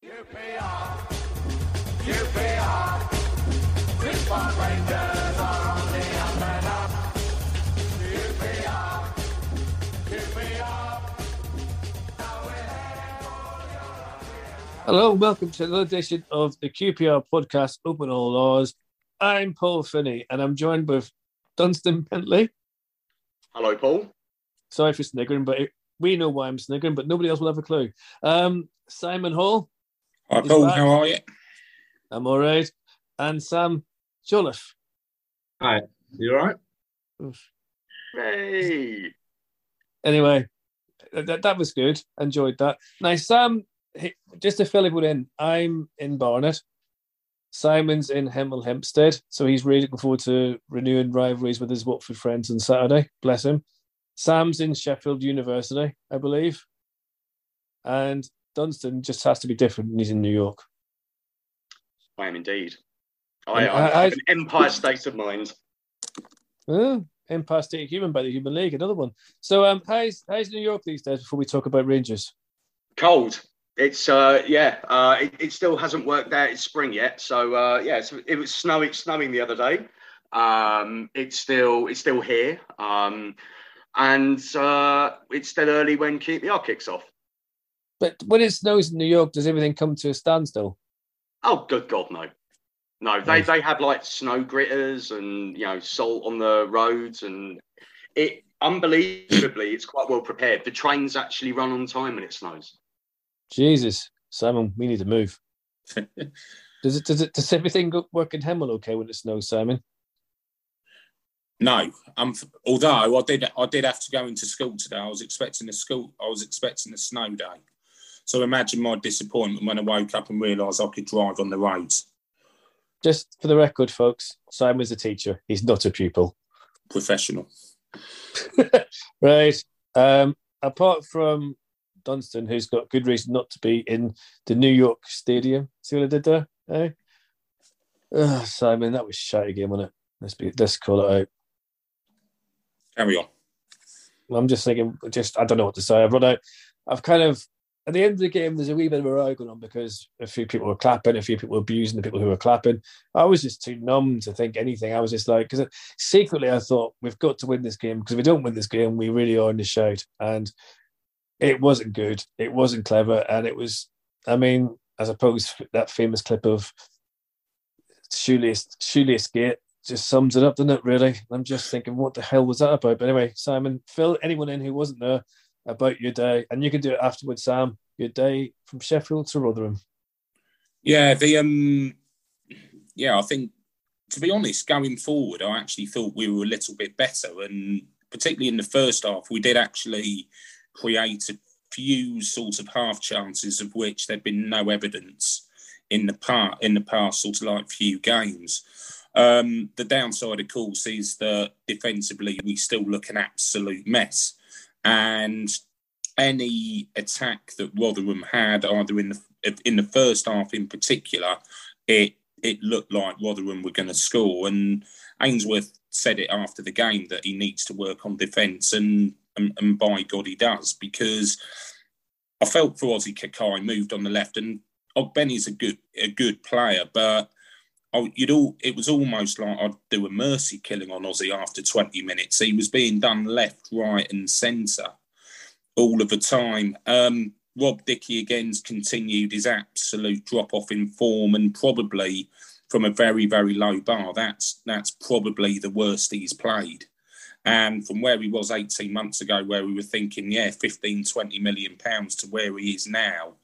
Hello, welcome to another edition of the QPR podcast, Open All R's. I'm Paul Finney, and I'm joined with Dunstan Bentley. Hello, Paul. Sorry for sniggering, but it, we know why I'm sniggering, but nobody else will have a clue. Um, Simon Hall, Hi, He's Paul. back. How are you? I'm all right, and Sam Jolliffe. Hi, you all right? Hey. Anyway, that, that was good. Enjoyed that. Now, Sam, just to fill everyone in, I'm in Barnet. Simon's in Hemel Hempstead, so he's really looking forward to renewing rivalries with his Watford friends on Saturday. Bless him. Sam's in Sheffield University, I believe, and Dunstan just has to be different. when He's in New York. I am indeed. I, I, I- have an empire state of mind. Oh, Empire State Human by the Human League, another one. So, um, how's how's New York these days? Before we talk about Rangers, Cold. It's uh yeah, uh it, it still hasn't worked out it's spring yet. So uh yeah, so it was snowing snowing the other day. Um it's still it's still here. Um and uh it's still early when QPR kicks off. But when it snows in New York, does everything come to a standstill? Oh good god no. No, they, Nice. they have like snow gritters and you know salt on the roads and it unbelievably it's quite well prepared. The trains actually run on time when it snows. Jesus, Simon, we need to move. Does it does it does everything work in Hemel okay when it snows, Simon? No, um, although I did, I did have to go into school today. I was expecting a school. I was expecting a snow day. So imagine my disappointment when I woke up and realised I could drive on the roads. Just for the record, folks, Simon's a teacher. He's not a pupil. Professional. right. Um, apart from Dunstan, who's got good reason not to be in the New York Stadium. See what I did there? Eh? Ugh, Simon, that was shite again, wasn't it? Let's be let's call it out. Carry on. I'm just thinking, just I don't know what to say. I've run out. I've kind of at the end of the game, there's a wee bit of a row going on because a few people were clapping, a few people were abusing the people who were clapping. I was just too numb to think anything. I was just like, because uh, secretly I thought we've got to win this game because if we don't win this game, we really are in the shout. And it wasn't good. It wasn't clever, and it was. I mean, I suppose that famous clip of shoelace shoelace gate just sums it up, doesn't it? Really, I'm just thinking, what the hell was that about? But anyway, Simon, fill anyone in who wasn't there about your day, and you can do it afterwards, Sam. Your day from Sheffield to Rotherham. Yeah, the um, yeah, I think to be honest, going forward, I actually thought we were a little bit better, and particularly in the first half, we did actually create a few sort of half chances of which there'd been no evidence in the part in the past sort of like few games. Um, the downside, of course, is that defensively we still look an absolute mess, and any attack that Rotherham had, either in the in the first half in particular, it it looked like Rotherham were going to score. And Ainsworth said it after the game that he needs to work on defence, and, and and by God he does because I felt for Ozzy Kakay moved on the left, and Benny's a good a good player, but. I, you'd all, it was almost like I'd do a mercy killing on Ozzy after 20 minutes. He was being done left, right, and centre all of the time. Um, Rob Dickie again's continued his absolute drop off in form, and probably from a very very low bar. That's that's probably the worst he's played. And from where he was 18 months ago, where we were thinking, yeah, 15, 20 million pounds to where he is now,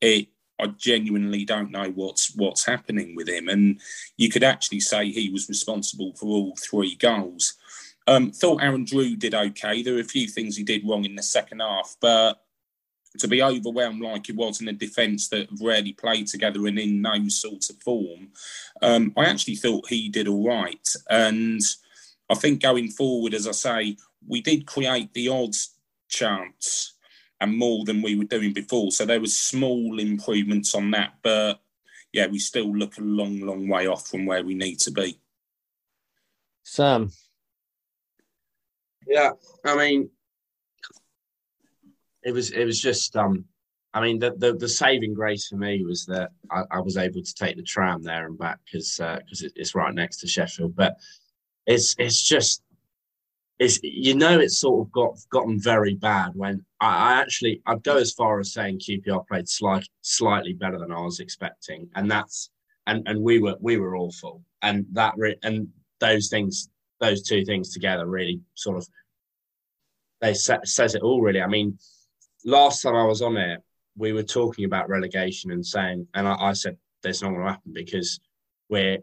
it I genuinely don't know what's what's happening with him. And you could actually say he was responsible for all three goals. Um, thought Aaron Drewe did okay. There were a few things he did wrong in the second half, but to be overwhelmed like he was in a defence that rarely played together and in no sort of form, um, I actually thought he did all right. And I think going forward, as I say, we did create the odd chance and more than we were doing before. So there was small improvements on that, but yeah, we still look a long, long way off from where we need to be. Sam, Yeah, I mean, it was it was just um I mean, the, the, the saving grace for me was that I, I was able to take the tram there and back because because it, it's right next to Sheffield. But it's it's just it's you know it's sort of got gotten very bad when I, I actually I'd go as far as saying QPR played slight, slightly better than I was expecting, and that's and and we were we were awful, and that re- and those things those two things together really sort of they sa- says it all really. I mean, last time I was on it, we were talking about relegation and saying, and I, I said there's not going to happen because we're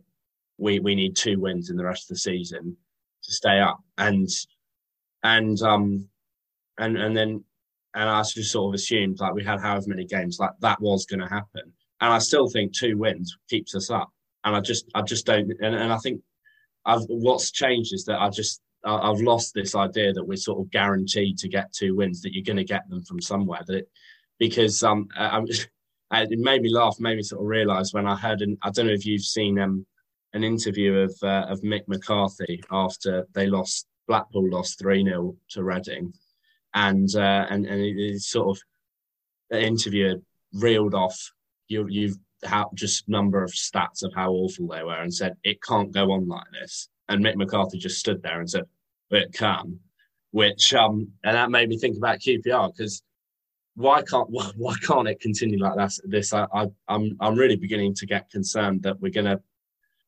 we we need two wins in the rest of the season to stay up, and and um and and then and I just sort of assumed like we had however many games like that was going to happen, and I still think two wins keeps us up, and I just I just don't, and, and I think I've what's changed is that I just I've lost this idea that we're sort of guaranteed to get two wins, that you're going to get them from somewhere. That it, because um, I, I, it made me laugh, made me sort of realise when I heard, and I don't know if you've seen um, an interview of uh, of Mick McCarthy after they lost Blackpool lost three 0 to Reading, and uh, and and it sort of the interviewer reeled off you you've how just number of stats of how awful they were and said it can't go on like this. And Mick McCarthy just stood there and said, "But it can," which um and that made me think about QPR because why can't why, why can't it continue like that? This I, I I'm I'm really beginning to get concerned that we're to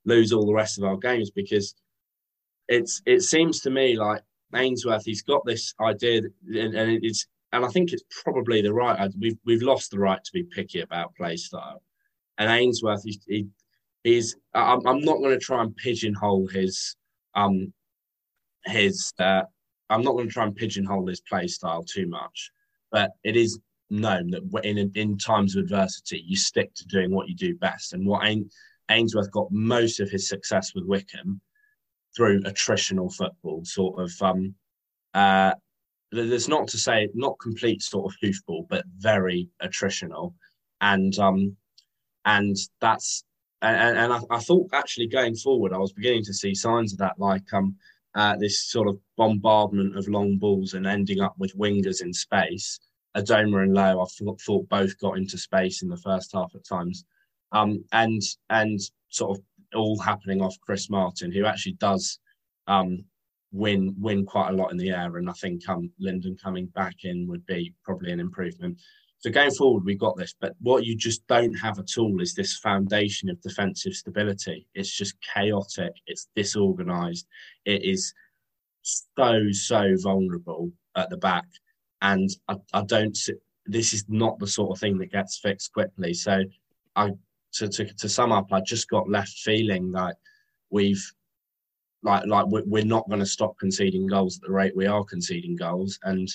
lose all the rest of our games because it's it seems to me like Ainsworth he's got this idea and, and it's and I think it's probably the right we've we've lost the right to be picky about play style. And Ainsworth he, he he's I'm, I'm not going to try and pigeonhole his um his uh, I'm not going to try and pigeonhole his play style too much but it is known that in in times of adversity you stick to doing what you do best. And what Ain, Ainsworth got most of his success with Wycombe through attritional football sort of um uh there's not to say not complete sort of hoofball but very attritional and um and that's and, and I, I, thought actually going forward, I was beginning to see signs of that, like um, uh, this sort of bombardment of long balls and ending up with wingers in space. Adomah and Lowe, I thought both got into space in the first half at times, um, and and sort of all happening off Chris Martin, who actually does um, win win quite a lot in the air, and I think um, Lyndon coming back in would be probably an improvement. So going forward, we've got this, but what you just don't have at all is this foundation of defensive stability. It's just chaotic. It's disorganized. It is so so vulnerable at the back, and I, I don't. This is not the sort of thing that gets fixed quickly. So, I to to, to sum up, I just got left feeling like we've like like we're not going to stop conceding goals at the rate we are conceding goals, and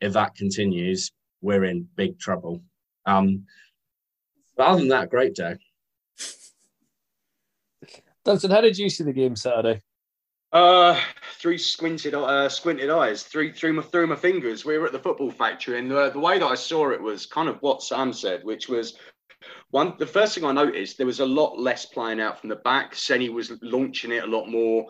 if that continues, we're in big trouble. Um, but other than that, great day. Duncan, how did you see the game Saturday? Uh, through squinted, uh, squinted eyes, through through my through my fingers. We were at the football factory, and the, the way that I saw it was kind of what Sam said, which was one. The first thing I noticed there was a lot less playing out from the back. Senny was launching it a lot more.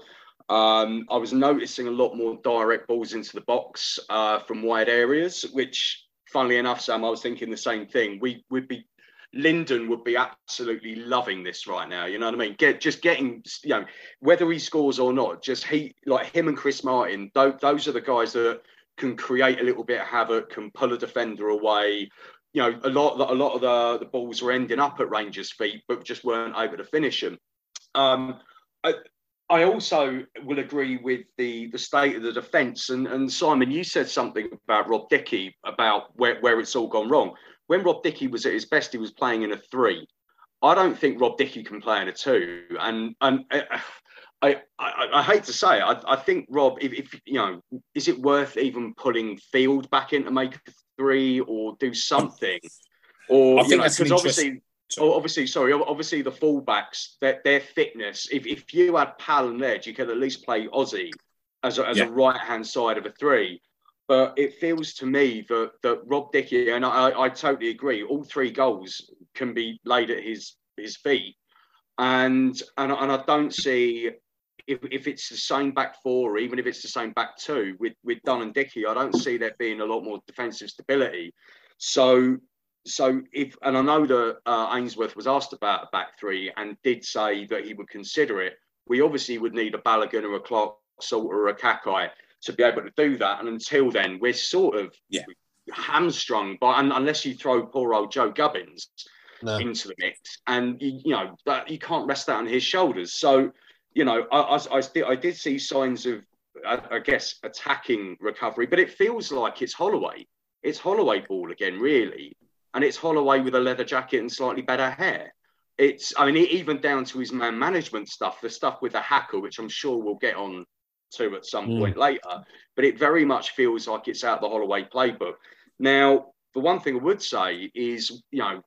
Um, I was noticing a lot more direct balls into the box uh, from wide areas, which funnily enough, Sam, I was thinking the same thing. We would be Lyndon would be absolutely loving this right now. You know what I mean? Get just getting you know whether he scores or not. Just he like him and Chris Martin. Those, those are the guys that can create a little bit of havoc, can pull a defender away. You know, a lot a lot of the the balls were ending up at Rangers' feet, but just weren't able to finish them. Um, I, I also will agree with the the state of the defence. And, and Simon, you said something about Rob Dickie about where, where it's all gone wrong. When Rob Dickie was at his best, he was playing in a three. I don't think Rob Dickie can play in a two. And and uh, I I, I hate to say it, I, I think Rob, if, if you know, is it worth even pulling Field back in to make a three or do something? Or I think know, that's because obviously Sorry. Obviously, sorry. Obviously, the fullbacks, their, their fitness. If, if you had Paal and Ledge, you could at least play Ozzy as a, as Yeah. a right hand side of a three. But it feels to me that that Rob Dickie, and I, I totally agree, all three goals can be laid at his his feet, and and and I don't see if, if it's the same back four, or even if it's the same back two with with Dunne and Dickie, I don't see there being a lot more defensive stability. So so if and I know that uh, Ainsworth was asked about a back three and did say that he would consider it. We obviously would need a Balogun or a Clark Salt or a Kakay to be able to do that. And until then, we're sort of Yeah. hamstrung by un, unless you throw poor old Joe Gubbins No. into the mix, and you, you know that you can't rest that on his shoulders. So you know, I, I, I, did, I did see signs of, I, I guess, attacking recovery, but it feels like it's Holloway. It's Holloway ball again, really, and it's Holloway with a leather jacket and slightly better hair. It's, I mean, even down to his man management stuff, the stuff with the haka, which I'm sure we'll get on to at some Mm. point later. But it very much feels like it's out the Holloway playbook. Now, the one thing I would say is, you know,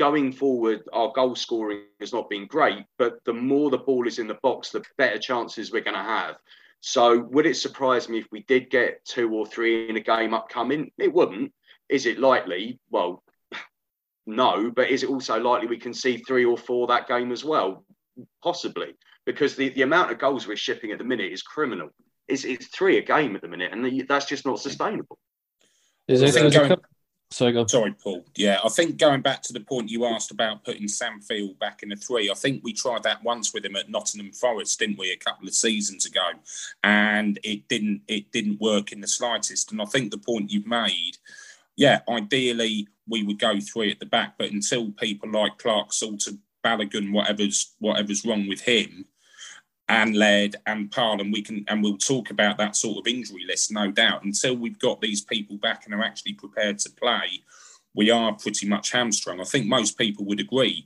going forward, our goal scoring has not been great, but the more the ball is in the box, the better chances we're going to have. So, would it surprise me if we did get two or three in a game upcoming? It wouldn't. Is it likely? Well, no, but is it also likely we can see three or four that game as well? Possibly, because the, the amount of goals we're shipping at the minute is criminal. It's, it's three a game at the minute, and that's just not sustainable. There's, I go. Sorry, Paul. Yeah, I think going back to the point you asked about putting Sam Field back in the three, I think we tried that once with him at Nottingham Forest, didn't we, a couple of seasons ago, and it didn't it didn't work in the slightest. And I think the point you've made, yeah, ideally we would go three at the back, but until people like Clark, Salter, Balogun, whatever's whatever's wrong with him, and Laird and Parham, we can and we'll talk about that sort of injury list, no doubt. Until we've got these people back and are actually prepared to play, we are pretty much hamstrung. I think most people would agree.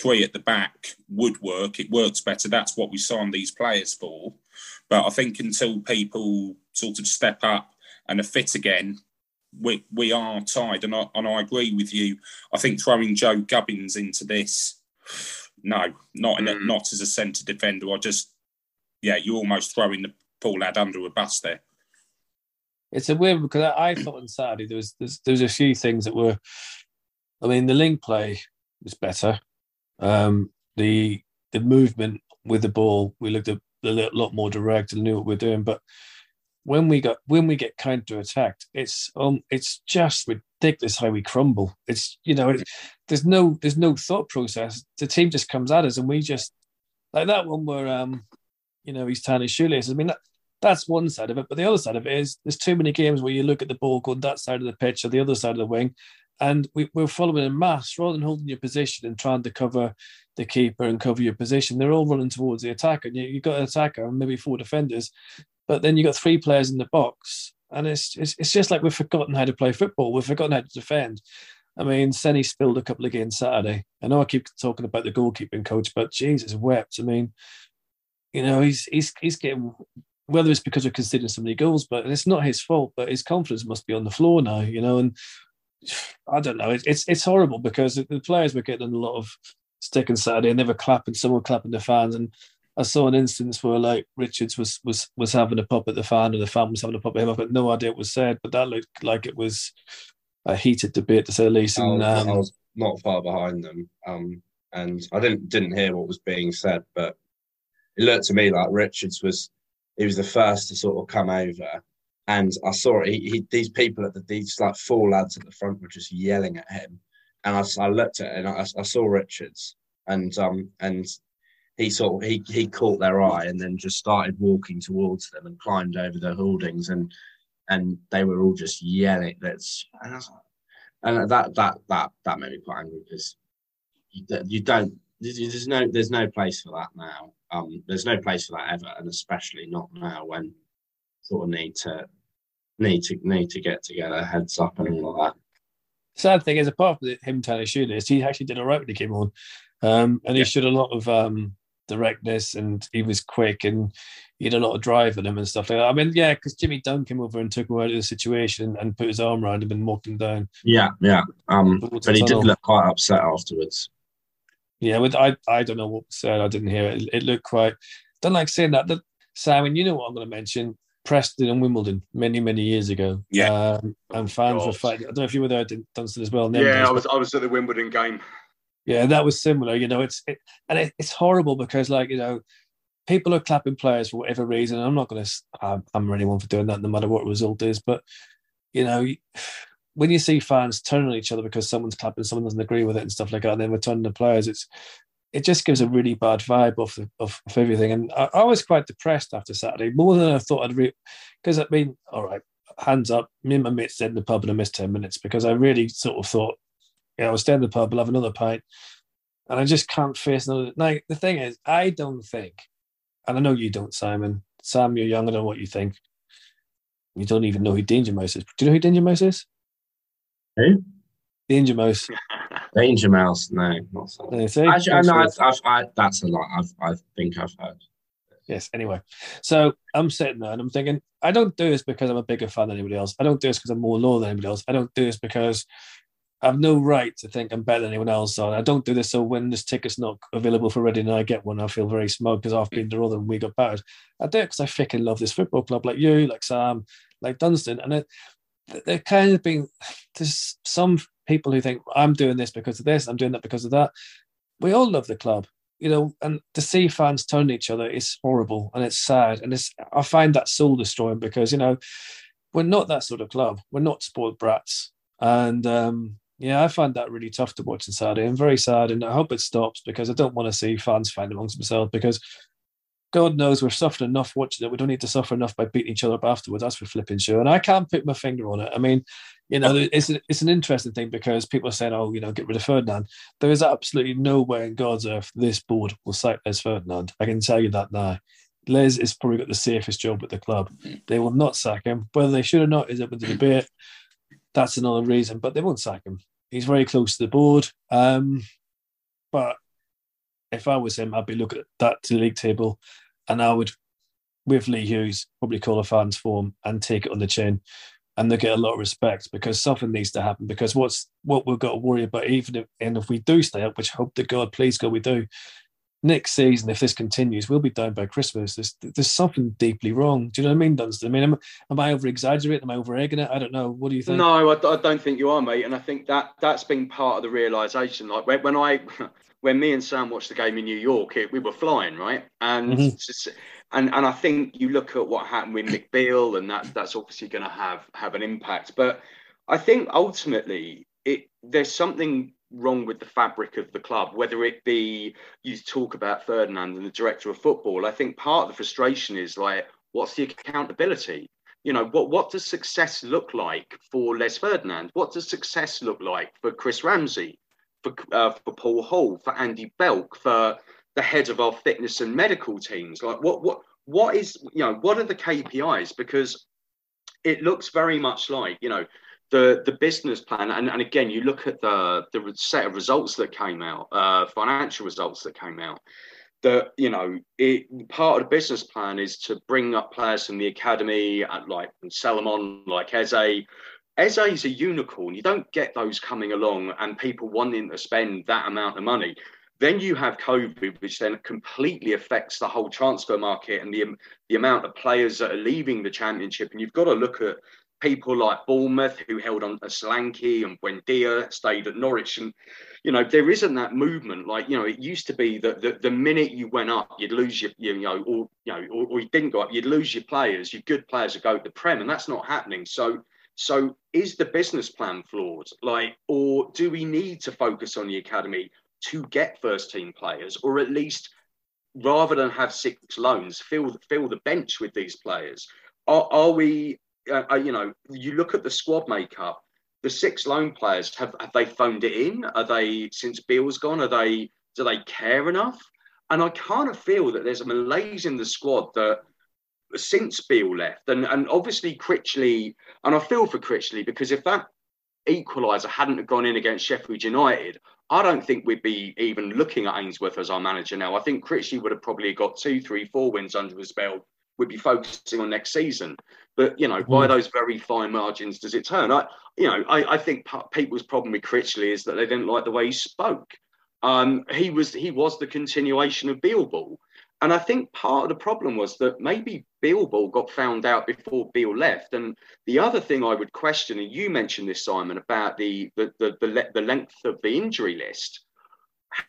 Three at the back would work. It works better. That's what we signed these players for. But I think until people sort of step up and are fit again, we we are tied. And I and I agree with you. I think throwing Joe Gubbins into this, no, not in a, Mm. not as a centre defender. I just, yeah, you're almost throwing the poor lad under a bus there. It's a weird because I, I thought on Saturday there was there's, there was a few things that were. I mean, the link play was better. Um, the the movement with the ball, we looked a, a lot more direct and knew what we're doing. But when we got when we get counter attacked, it's um it's just ridiculous how we crumble. It's you know it, there's no there's no thought process. The team just comes at us and we just like that one where um you know he's tying his shoelaces. I mean that that's one side of it. But the other side of it is there's too many games where you look at the ball going that side of the pitch or the other side of the wing, and we, we're following in mass rather than holding your position and trying to cover the keeper and cover your position. They're all running towards the attacker. And you, you've got an attacker and maybe four defenders, but then you've got three players in the box. And it's, it's it's just like we've forgotten how to play football. We've forgotten how to defend. I mean, Senny spilled a couple of games Saturday. I know I keep talking about the goalkeeping coach, but Jesus wept. I mean, you know, he's he's he's getting whether it's because we're conceding so many goals, but it's not his fault. But his confidence must be on the floor now, you know. And I don't know. It, it's it's horrible because the players were getting a lot of stick on Saturday, and they were clapping. Someone clapping the fans, and I saw an instance where like Richards was was was having a pop at the fan, and the fan was having a pop at him. I've got no idea what was said, but that looked like it was a heated debate to say the least. I And was, um, I was not far behind them, um, and I didn't didn't hear what was being said, but it looked to me like Richards was he was the first to sort of come over, and I saw it. He, he, these people at the these like four lads at the front were just yelling at him, and I looked at it and I, I saw Richards, and um and he sort of he he caught their eye and then just started walking towards them and climbed over the hoardings and and they were all just yelling. That's and like, and that that that that made me quite angry because you, you don't there's no there's no place for that now um there's no place for that ever and especially not now when sort of need to need to need to get together heads up and all that sad thing is, apart from him telling shooters, he actually did all right when he came on, um, and he Yeah. showed a lot of um, directness, and he was quick, and he had a lot of drive in him and stuff like that. I mean, yeah, because Jimmy Dunne came over and took him out of the situation and put his arm around him and walked him down. yeah yeah um but he did look quite upset afterwards Yeah, with I, I don't know what was said. I didn't hear it. It looked quite. Don't like saying that. that Simon, you know what I'm going to mention? Preston and Wimbledon many, many years ago. Yeah. Um, and fans were God. fighting. I don't know if you were there, at Dunstan as well. Yeah, days, I was I was at the Wimbledon game. Yeah, that was similar. You know, it's it, and it, it's horrible because, like, you know, people are clapping players for whatever reason. I'm not going to. I'm, I'm anyone for doing that, no matter what the result is. But you know, when you see fans turning on each other because someone's clapping, someone doesn't agree with it and stuff like that, and then we're turning the players, it's it just gives a really bad vibe of of, of everything. And I, I, was quite depressed after Saturday, more than I thought I'd. Because re- I mean, all right, hands up, me and my mates stayed in the pub and I missed ten minutes because I really sort of thought, yeah, I'll stay in the pub, I'll have another pint, and I just can't face another. Like the thing is, I don't think, and I know you don't, Simon. Sam, you're young. I don't know what you think. You don't even know who Danger Mouse is. Do you know who Danger Mouse is? Who? Danger Mouse. Danger Mouse, no, not so. Yeah, see? Actually, I know That's I've, I've, I, that's a lot. I've, I think I've heard. Yes. Anyway, so I'm sitting there and I'm thinking, I don't do this because I'm a bigger fan than anybody else. I don't do this because I'm more loyal than anybody else. I don't do this because I have no right to think I'm better than anyone else. So I don't do this so when this ticket's not available for Reading and I get one, I feel very smug because I've been to other and we got battered. I do it because I freaking love this football club, like you, like Sam, like Dunstan, and it, they're kind of being. There's some people who think I'm doing this because of this, I'm doing that because of that. We all love the club, you know, and to see fans turn each other is horrible and it's sad, and it's. I find that soul destroying because you know we're not that sort of club. We're not spoiled brats, and um, yeah, I find that really tough to watch on Saturday. I'm very sad, and I hope it stops because I don't want to see fans fight amongst themselves because God knows we're suffering enough watching it. We don't need to suffer enough by beating each other up afterwards. That's for flipping sure. And I can't put my finger on it. I mean, you know, it's it's an interesting thing because people are saying, "Oh, you know, get rid of Ferdinand." There is absolutely no way in God's earth this board will sack Les Ferdinand. I can tell you that now. Les is probably got the safest job at the club. They will not sack him. Whether they should or not is open to debate. That's another reason, but they won't sack him. He's very close to the board. Um, but if I was him, I'd be looking at that league table and I would, with Lee Hoos, probably call a fans form and take it on the chin, and they get a lot of respect because something needs to happen. Because what's what we've got to worry about, even if and if we do stay up, which hope to God, please God, we do. Next season, if this continues, we'll be down by Christmas. There's, there's something deeply wrong. Do you know what I mean, Dunstan? I mean, am, am I over exaggerating? Am I over egging it? I don't know. What do you think? No, I, I, don't think you are, mate. And I think that that's been part of the realization. Like when, when I when me and Sam watched the game in New York, it, we were flying, right? And mm-hmm. and and I think you look at what happened with Mick Beale, and that that's obviously going to have have an impact. But I think ultimately, it there's something wrong with the fabric of the club. Whether it be you talk about Ferdinand and the director of football, I think part of the frustration is like, what's the accountability? You know, what what does success look like for Les Ferdinand? What does success look like for Chris Ramsey? for, uh, for Paul Hall, for Andy Belk, for the head of our fitness and medical teams. Like, what, what, what is, you know, what are the KPIs? Because it looks very much like, you know, the the business plan, and, and again, you look at the the set of results that came out, uh, financial results that came out. That you know, it part of the business plan is to bring up players from the academy, and like and sell them on, like Eze, Eze is a unicorn. You don't get those coming along and people wanting to spend that amount of money. Then you have COVID, which then completely affects the whole transfer market and the, the amount of players that are leaving the championship. And you've got to look at people like Bournemouth, who held on to Solanke and Buendia, stayed at Norwich. And, you know, there isn't that movement. Like, you know, it used to be that the, the minute you went up, you'd lose your, you know, or, you know, or, or you didn't go up, you'd lose your players, your good players would go to the Prem. And that's not happening. So, so is the business plan flawed? Like, or do we need to focus on the academy to get first team players, or at least rather than have six loans, fill fill the bench with these players? Are, are we, uh, uh, you know, you look at the squad makeup. The six loan players have have they phoned it in? Are they since Beale's gone? Are they do they care enough? And I kind of feel that there's a malaise in the squad that since Beale left, and and obviously Critchley, and I feel for Critchley because if that equaliser hadn't gone in against Sheffield United, I don't think we'd be even looking at Ainsworth as our manager now. I think Critchley would have probably got two, three, four wins under his belt. We'd be focusing on next season, but you know, mm. by those very fine margins, does it turn? I, you know, I, I think people's problem with Critchley is that they didn't like the way he spoke. Um, he was he was the continuation of Beale Ball. And I think part of the problem was that maybe Beale Ball got found out before Beale left. And the other thing I would question, and you mentioned this, Simon, about the the the, the, the length of the injury list.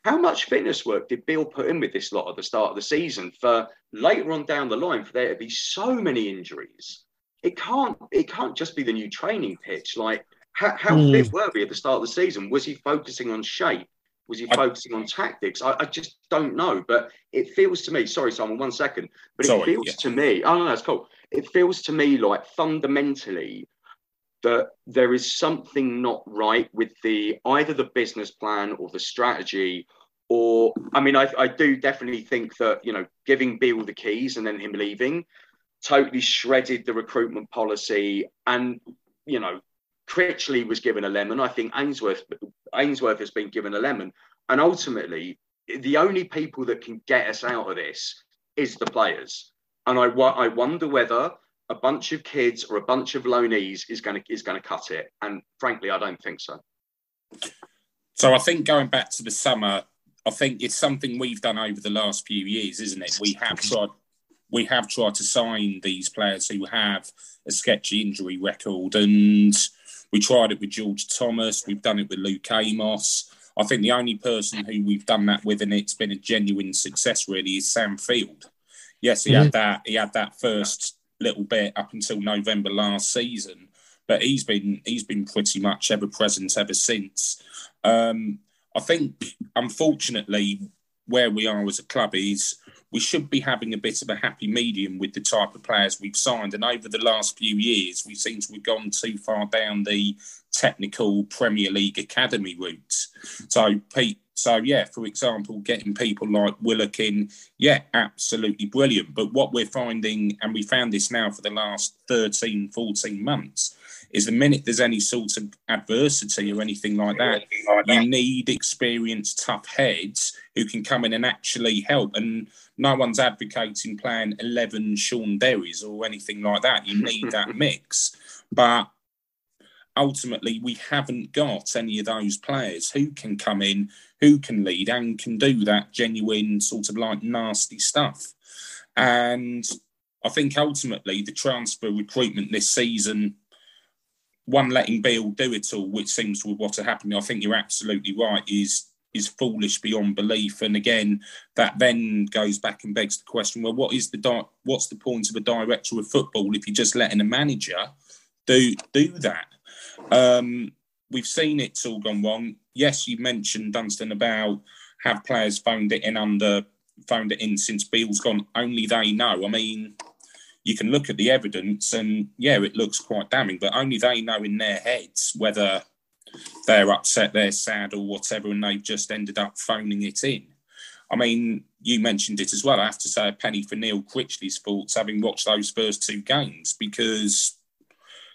How much fitness work did Beale put in with this lot at the start of the season for later on down the line for there to be so many injuries? It can't it can't just be the new training pitch. Like How, how Hmm. fit were we at the start of the season? Was he focusing on shape? Was he I- focusing on tactics? I, I just don't know. But it feels to me, sorry, Simon, one second. But it Sorry, feels yeah. to me, oh, no, that's cool. It feels to me like fundamentally that there is something not right with the either the business plan or the strategy. Or, I mean, I, I do definitely think that, you know, giving Beale the keys and then him leaving totally shredded the recruitment policy. And, you know, Critchley was given a lemon. I think Ainsworth Ainsworth has been given a lemon. And ultimately, the only people that can get us out of this is the players. And I, I wonder whether a bunch of kids or a bunch of loanees is going to is going to cut it. And frankly, I don't think so. So I think going back to the summer, I think it's something we've done over the last few years, isn't it? We have tried we have tried to sign these players who have a sketchy injury record and we tried it with George Thomas, we've done it with Luke Amos. I think the only person who we've done that with and it's been a genuine success really is Sam Field. Yes, he had mm-hmm. that he had that first little bit up until November last season, but he's been he's been pretty much ever present ever since. Um, I think, unfortunately, where we are as a club is we should be having a bit of a happy medium with the type of players we've signed. And over the last few years, we seem to have gone too far down the technical Premier League academy route. So, Pete, so yeah, for example, getting people like Willock in, yeah, absolutely brilliant. But what we're finding, and we found this now for the last 13, 14 months, is the minute there's any sort of adversity or anything like that, you need experienced, tough heads who can come in and actually help. And no one's advocating playing 11 Sean Derrys or anything like that. You need that mix. But ultimately, we haven't got any of those players who can come in, who can lead, and can do that genuine sort of like nasty stuff. And I think ultimately the transfer recruitment this season one letting Beale do it all, which seems to be what happened. I think you're absolutely right. Is is foolish beyond belief, and again, that then goes back and begs the question: Well, what is the di- what's the point of a director of football if you're just letting a manager do do that? Um, we've seen it's all gone wrong. Yes, you mentioned Dunstan about have players phoned it in under phoned it in since Beale's gone. Only they know. I mean, you can look at the evidence and yeah, it looks quite damning, but only they know in their heads whether they're upset, they're sad, or whatever, and they've just ended up phoning it in. I mean, you mentioned it as well. I have to say a penny for Neil Critchley's thoughts, having watched those first two games, because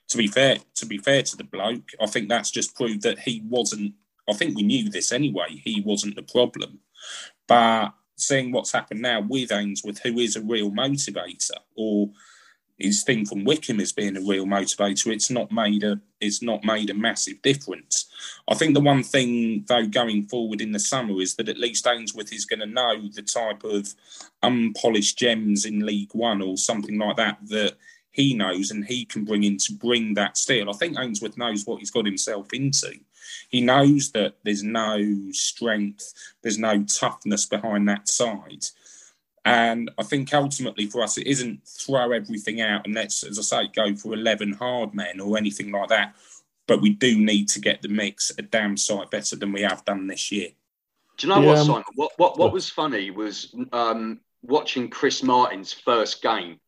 to be fair, to be fair to the bloke, I think that's just proved that he wasn't. I think we knew this anyway. He wasn't the problem, but seeing what's happened now with Ainsworth, who is a real motivator, or his thing from Wycombe as being a real motivator, it's not made a it's not made a massive difference. I think the one thing though going forward in the summer is that at least Ainsworth is going to know the type of unpolished gems in League One or something like that that he knows and he can bring in to bring that steel. I think Ainsworth knows what he's got himself into. He knows that there's no strength, there's no toughness behind that side. And I think ultimately for us, it isn't throw everything out and let's, as I say, go for 11 hard men or anything like that. But we do need to get the mix a damn sight better than we have done this year. Do you know Yeah, what, um, Simon? What what what was funny was um, watching Chris Martin's first game,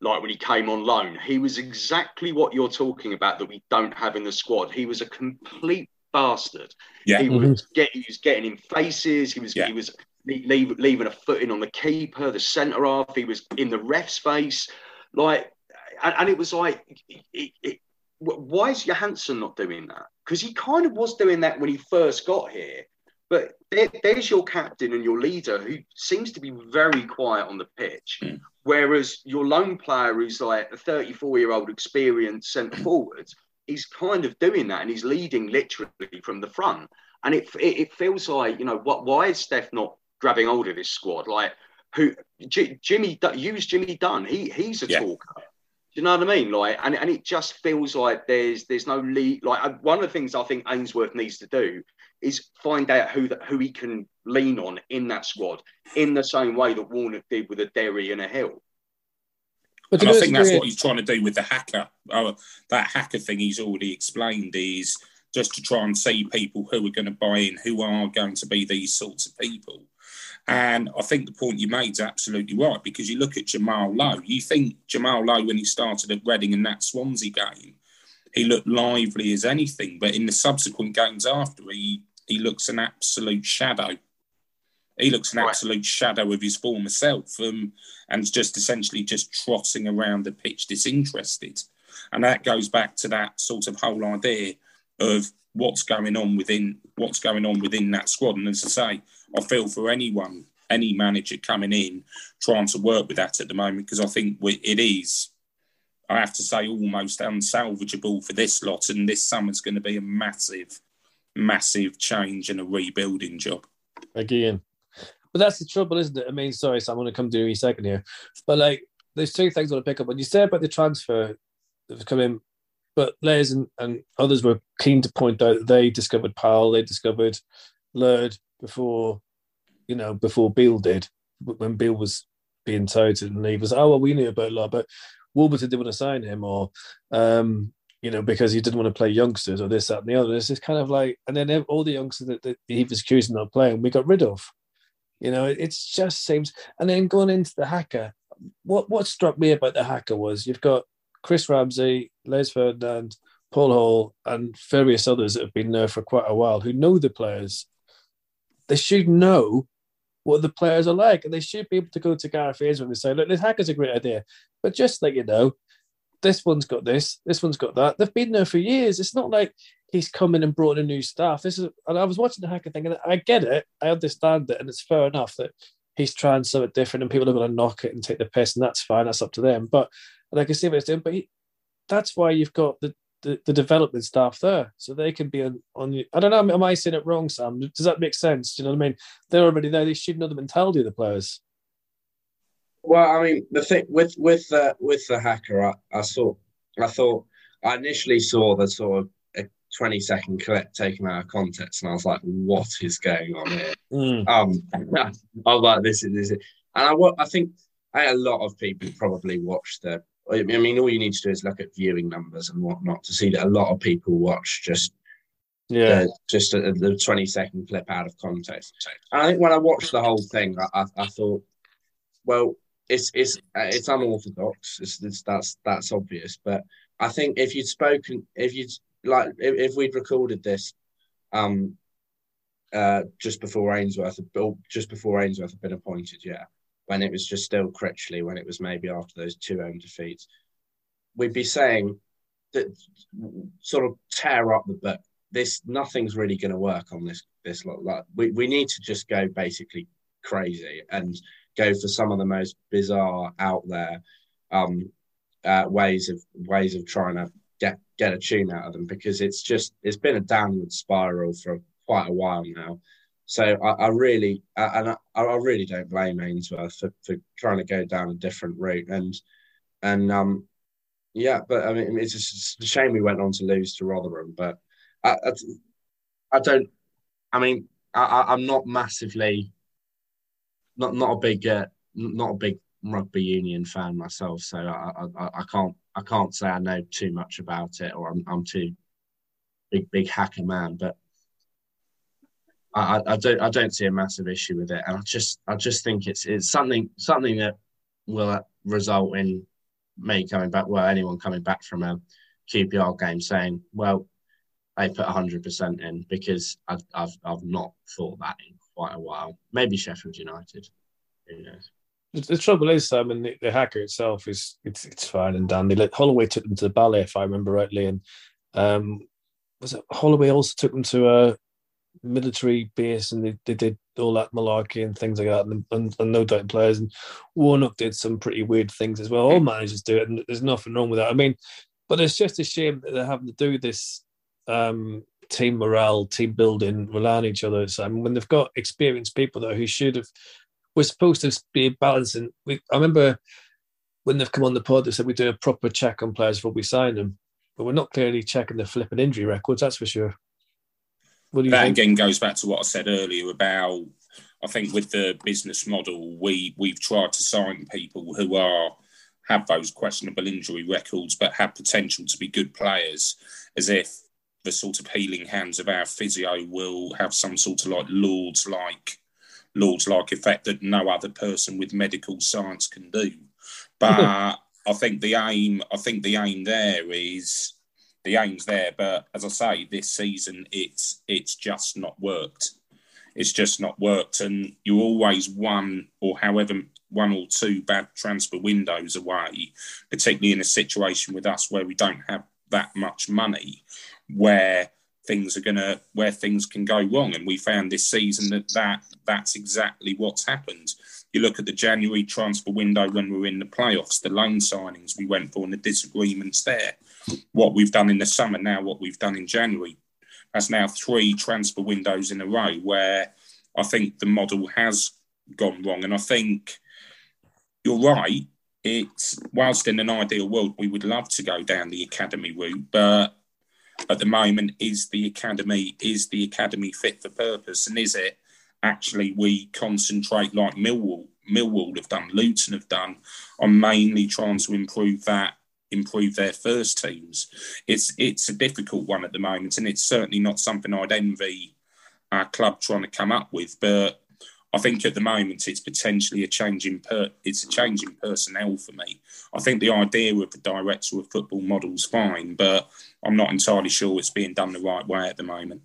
like when he came on loan. He was exactly what you're talking about that we don't have in the squad. He was a complete bastard. Yeah. He was get he was getting in faces. He was Yeah. he was leave, leaving a foot in on the keeper, the centre half. He was in the ref's face, like, and, and it was like, it, it, why is Johansen not doing that? Because he kind of was doing that when he first got here. But there, there's your captain and your leader who seems to be very quiet on the pitch. Mm. Whereas your lone player, who's like a 34 year old experienced centre forward, he's kind of doing that and he's leading literally from the front. And it, it, it feels like, you know, what? why is Steph not grabbing hold of this squad? Like, who J- Jimmy, use Jimmy Dunne. He he's a Yeah. talker. Do you know what I mean? Like, and, and it just feels like there's there's no lead. Like, uh, one of the things I think Ainsworth needs to do is find out who that who he can lean on in that squad, in the same way that Warnock did with a Derry and a Hill. But and I think that's what he's trying to do with the haka. Oh, that haka thing he's already explained is just to try and see people who are going to buy in, who are going to be these sorts of people. And I think the point you made is absolutely right because you look at Jamal Lowe. You think Jamal Lowe, when he started at Reading in that Swansea game, he looked lively as anything. But in the subsequent games after, he, he looks an absolute shadow. He looks an Right. absolute shadow of his former self um, and just essentially just trotting around the pitch disinterested. And that goes back to that sort of whole idea of what's going on within what's going on within that squad. And as I say, I feel for anyone, any manager coming in, trying to work with that at the moment, because I think we, it is, I have to say, almost unsalvageable for this lot. And this summer's going to be a massive, massive change and a rebuilding job. again. But that's the trouble, isn't it? I mean, sorry, Sam, I'm going to come to you in a second here. But like, there's two things I want to pick up. When you say about the transfer that have come in, but Les and, and others were keen to point out that they discovered Powell, they discovered Laird before, you know, before Beale did, when Beale was being touted and he was, oh, well, we knew about Laird, but Warburton didn't want to sign him or, um, you know, because he didn't want to play youngsters or this, that, and the other. It's just kind of like, and then all the youngsters that, that he was accusing of not playing, we got rid of. You know, it just seems. And then going into the haka, what what struck me about the haka was you've got Chris Ramsey, Les Ferdinand, Paul Hall, and various others that have been there for quite a while who know the players. They should know what the players are like, and they should be able to go to Gareth Ainsworth and say, "Look, this haka's a great idea, but just let you know, this one's got this, this one's got that." They've been there for years. It's not like he's come in and brought in new staff. This is, and I was watching the haka thing, and I get it, I understand it, and it's fair enough that he's trying something different, and people are going to knock it and take the piss, and that's fine. That's up to them. But and I can see what it's doing. But he, that's why you've got the, the the development staff there, so they can be on on. I don't know. Am I saying it wrong, Sam? Does that make sense? Do you know what I mean? They're already there. They should know the mentality of the players. Well, I mean, the thing with with the with the haka, I, I saw, I thought, I initially saw the sort of a twenty second clip taken out of context, and I was like, "What is going on here?" Mm. Um, I was like, "This is this," is, and I I think I, a lot of people probably watch the. I mean, all you need to do is look at viewing numbers and whatnot to see that a lot of people watch just Yeah, the, just a, the 20 second clip out of context. And I think when I watched the whole thing, I, I, I thought, well, it's it's uh, it's unorthodox. It's, it's that's that's obvious. But I think if you'd spoken, if you'd like, if, if we'd recorded this, um, uh, just before Ainsworth, or just before Ainsworth had been appointed, yeah, when it was just still Critchley, when it was maybe after those two home defeats, we'd be saying that sort of tear up the book this nothing's really going to work on this this lot. Like we, we need to just go basically crazy and go for some of the most bizarre out there um, uh, ways of ways of trying to get get a tune out of them because it's just it's been a downward spiral for quite a while now. So I, I really and I, I really don't blame Ainsworth for, for trying to go down a different route and and um yeah, but I mean it's just a shame we went on to lose to Rotherham, but I, I, I don't. I mean, I- I'm not massively, not not a big, uh, not a big rugby union fan myself, so I, I, I can't I can't say I know too much about it, or I'm I'm too big big haka man, but. I, I- don't I don't see a massive issue with it, and I just I just think it's it's something something that will uh, result in me coming back, well anyone coming back from a QPR game saying, well, they put 100% in because I've, I've, I've not thought that in quite a while. Maybe Sheffield United. Who knows? The, trouble is, I mean, the, the haka itself is it's it's fine and dandy. Like Holloway took them to the ballet, if I remember rightly, and um, was it Holloway also took them to a military base, and they, they did all that malarkey and things like that, and, and, and no doubt players. And Warnock did some pretty weird things as well. All managers do it, and there's nothing wrong with that. I mean, but it's just a shame that they're having to do this um, team morale, team building, rely on each other. So, I mean, when they've got experienced people though who should have, we're supposed to be balancing. We, I remember when they've come on the pod, they said we do a proper check on players before we sign them, but we're not clearly checking their flipping injury records. That's for sure. What do you that think? again goes back to what I said earlier about I think with the business model we we've tried to sign people who are have those questionable injury records, but have potential to be good players, as if the sort of healing hands of our physio will have some sort of like Lourdes like Lourdes like effect that no other person with medical science can do. But I think the aim, I think the aim there is the aim's there. But as I say, this season it's it's just not worked. It's just not worked, and you're always one or however one or two bad transfer windows away, particularly in a situation with us where we don't have that much money, where things are gonna where things can go wrong. And we found this season that, that that's exactly what's happened. You look at the January transfer window when we were in the playoffs, the loan signings we went for and the disagreements there. What we've done in the summer now, what we've done in January. That's now three transfer windows in a row where I think the model has gone wrong. And I think you're right. It's whilst in an ideal world, we would love to go down the academy route, but at the moment, is the academy is the academy fit for purpose, and is it actually we concentrate like Millwall, Millwall have done, Luton have done, on mainly trying to improve that, improve their first teams. It's it's a difficult one at the moment, and it's certainly not something I'd envy our club trying to come up with. But I think at the moment it's potentially a change in per, it's a change in personnel for me. I think the idea of the director of football model is fine, but I'm not entirely sure it's being done the right way at the moment.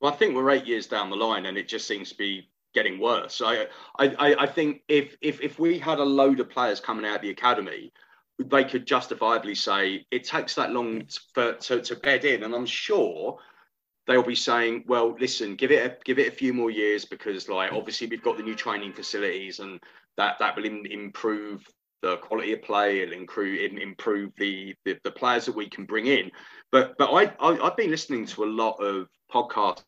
Well, I think we're eight years down the line, and it just seems to be getting worse. I, I, I think if if if we had a load of players coming out of the academy, they could justifiably say it takes that long for, to, to bed in, and I'm sure they'll be saying, well, listen, give it a, give it a few more years because, like, obviously we've got the new training facilities, and that that will improve the quality of play, it'll improve, improve the, the, the players that we can bring in. But but I, I have been listening to a lot of podcasts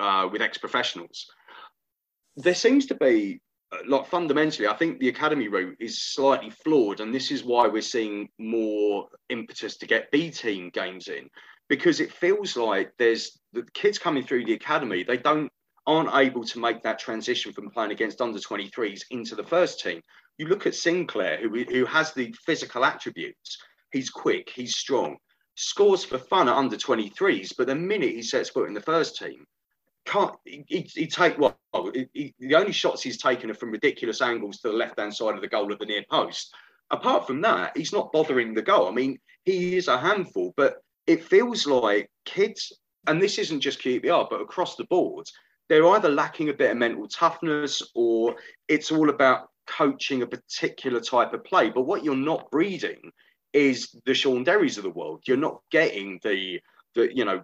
uh, with ex-professionals. There seems to be uh, like fundamentally, I think the academy route is slightly flawed, and this is why we're seeing more impetus to get B team games in because it feels like there's the kids coming through the academy they don't aren't able to make that transition from playing against under 23s into the first team. You look at Sinclair, who who has the physical attributes. He's quick, he's strong, scores for fun at under 23s, but the minute he sets foot in the first team, can't he, he take what well, he, the only shots he's taken are from ridiculous angles to the left hand side of the goal at the near post. Apart from that, he's not bothering the goal. I mean, he is a handful, but it feels like kids, and this isn't just QPR, but across the board, they're either lacking a bit of mental toughness or it's all about coaching a particular type of play. But what you're not breeding is the Shaun Derrys of the world. You're not getting the the you know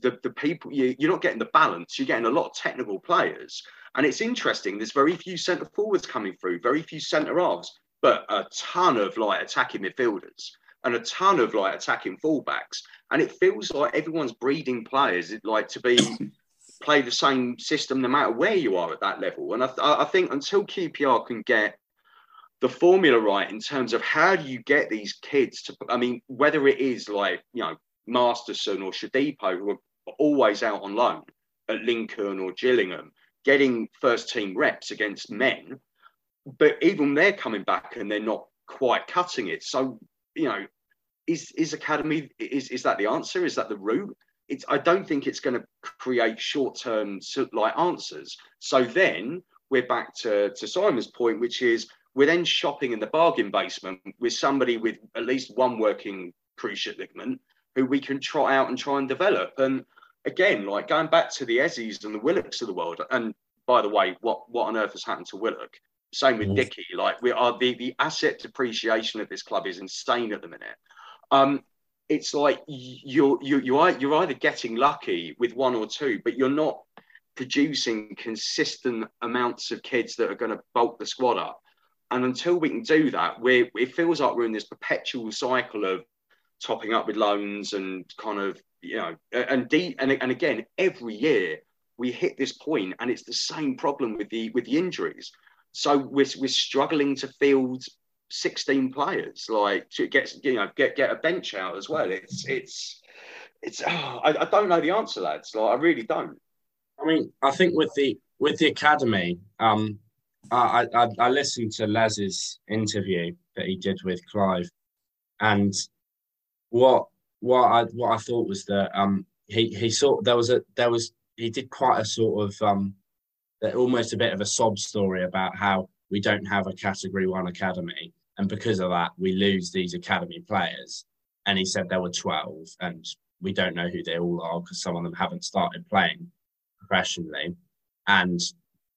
the the people you, you're not getting the balance. You're getting a lot of technical players, and it's interesting. There's very few centre forwards coming through, very few centre halves, but a ton of like attacking midfielders and a ton of like attacking fullbacks. And it feels like everyone's breeding players like to be play the same system no matter where you are at that level. And I, I think until QPR can get the formula right in terms of how do you get these kids to i mean whether it is like you know masterson or Shadipo, who are always out on loan at lincoln or gillingham getting first team reps against men but even they're coming back and they're not quite cutting it so you know is is academy is is that the answer is that the route it's i don't think it's going to create short term like answers so then we're back to to simon's point which is we're then shopping in the bargain basement with somebody with at least one working cruciate ligament who we can try out and try and develop. And again, like going back to the Ezes and the Willocks of the world. And by the way, what what on earth has happened to Willock? Same with Dickie. Like we are the the asset depreciation of this club is insane at the minute. Um, it's like you're you you are you're either getting lucky with one or two, but you're not producing consistent amounts of kids that are going to bulk the squad up. And until we can do that, we it feels like we're in this perpetual cycle of topping up with loans and kind of you know and deep and, and again every year we hit this point and it's the same problem with the with the injuries. So we're, we're struggling to field 16 players like to get you know get get a bench out as well. It's it's it's oh, I, I don't know the answer, lads. Like I really don't. I mean, I think with the with the academy, um, I, I, I listened to Les's interview that he did with Clive, and what what I what I thought was that um he he sort there was a there was he did quite a sort of um almost a bit of a sob story about how we don't have a category one academy. And because of that we lose these academy players. And he said there were 12 and we don't know who they all are because some of them haven't started playing professionally. And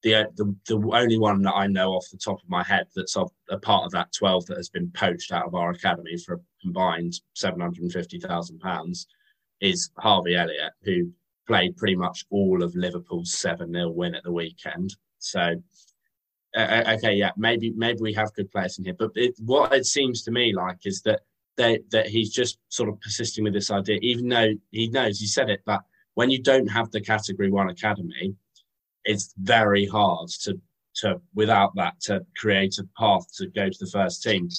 the, the the only one that I know off the top of my head that's a, a part of that 12 that has been poached out of our academy for a combined 750,000 pounds is Harvey Elliott who played pretty much all of Liverpool's 7 0 win at the weekend. So, uh, okay, yeah, maybe maybe we have good players in here. But it, what it seems to me like is that they, that he's just sort of persisting with this idea, even though he knows, he said it, but when you don't have the Category 1 Academy, it's very hard to, to without that, to create a path to go to the first team.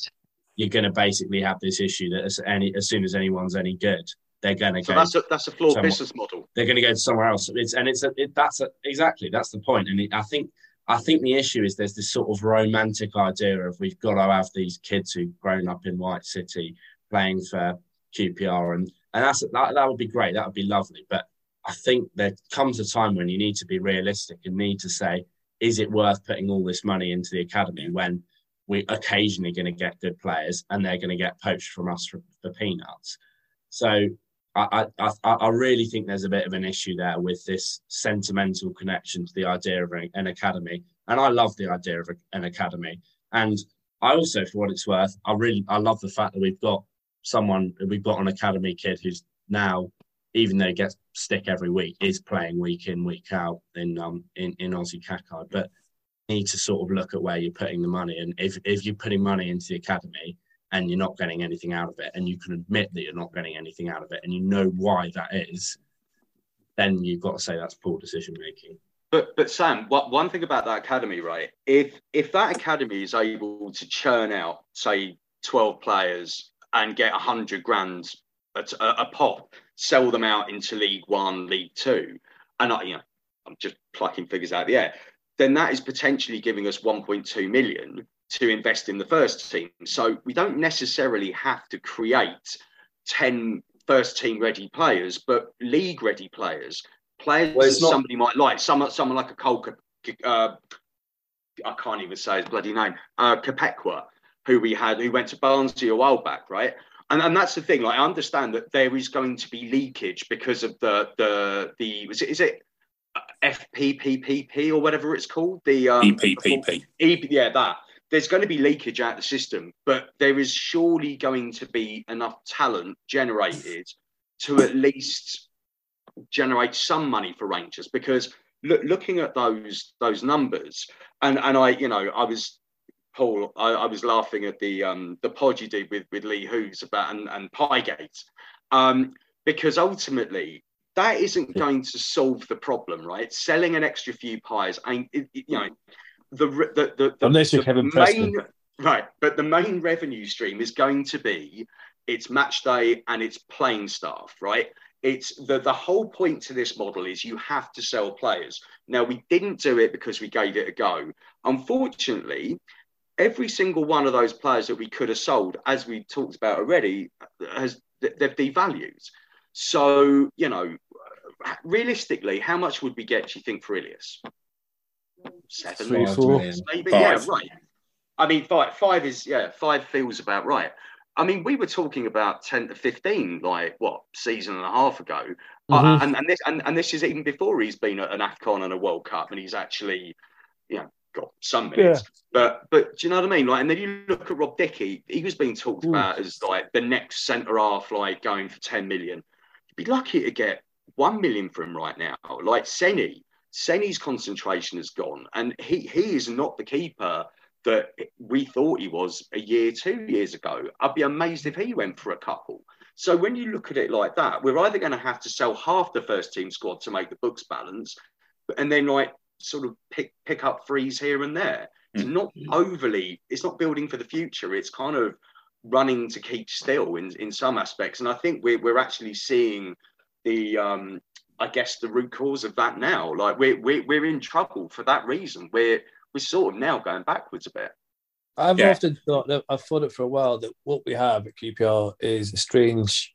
You're going to basically have this issue that as, any, as soon as anyone's any good, they're going to So go. that's a that's a flawed somewhat- business model. they're going to go somewhere else. It's and it's a, it, that's a, exactly that's the point. And it, I think I think the issue is there's this sort of romantic idea of we've got to have these kids who've grown up in White City playing for QPR, and and that's that, that would be great. That would be lovely. But I think there comes a time when you need to be realistic and need to say, is it worth putting all this money into the academy when we're occasionally going to get good players and they're going to get poached from us for, for peanuts? So I, I, I really think there's a bit of an issue there with this sentimental connection to the idea of an, academy, and I love the idea of an academy. And I also, for what it's worth, I really I love the fact that we've got someone we've got an academy kid who's now, even though he gets stick every week, is playing week in week out in um in in Ozzy Kakay. But need to sort of look at where you're putting the money, and if if you're putting money into the academy and you're not getting anything out of it, and you can admit that you're not getting anything out of it, and you know why that is, then you've got to say that's poor decision making. But but Sam, what one thing about that academy, right? If if that academy is able to churn out, say, twelve players and get a hundred grand a, a, a pop, sell them out into League One, League Two, and I, you know, I'm just plucking figures out of the air, then that is potentially giving us 1.2 million to invest in the first team. So we don't necessarily have to create 10 first team ready players, but league ready players, players Well, that not- somebody might like, someone, someone like a Cole, uh, I can't even say his bloody name, uh, Kpekawa, who we had, who went to Barnsley a while back, right? And, and that's the thing. Like I understand that there is going to be leakage because of the the the is it, is it FPPPP or whatever it's called the um, EPPP. E- yeah, that. There's going to be leakage out of the system, but there is surely going to be enough talent generated to at least generate some money for Rangers. Because look, looking at those those numbers, and and I, you know, I was Paul, I, I was laughing at the um the pod you did with with Lee Hoos about and and Piegate, um, because ultimately that isn't going to solve the problem, right? Selling an extra few pies, ain't you know, the the the, the, Unless you're Kevin main Preston. right, but the main revenue stream is going to be it's match day and it's playing staff, right? It's the the whole point to this model is you have to sell players. Now we didn't do it because we gave it a go. Unfortunately, every single one of those players that we could have sold, as we talked about already, has they've devalued. So you know, realistically, how much would we get? Do you think for Ilias? Seven, Three, four. maybe. Five. Yeah, right. I mean, five, five is yeah, five feels about right. I mean, we were talking about ten to fifteen, like what season and a half ago, Uh, Mhm. and and this and, and this is even before he's been at an Afcon and a World Cup, and he's actually, you know, got some minutes. But but do you know what I mean? Like, and then you look at Rob Dickie, he was being talked Mm. about as like the next centre half, like going for ten million. You'd be lucky to get one million for him right now. Like Seny, Seny's concentration has gone, and he he is not the keeper that we thought he was a year, two years ago. I'd be amazed if he went for a couple. So when you look at it like that, we're either going to have to sell half the first team squad to make the books balance, and then like sort of pick pick up frees here and there. It's not overly. It's not building for the future. It's kind of running to keep still in in some aspects. And I think we're we're actually seeing the um, I guess the root cause of that now. Like we're we're, we're in trouble for that reason. We're we're sort of now going backwards a bit. I've Yeah. often thought that I've thought it for a while that what we have at QPR is a strange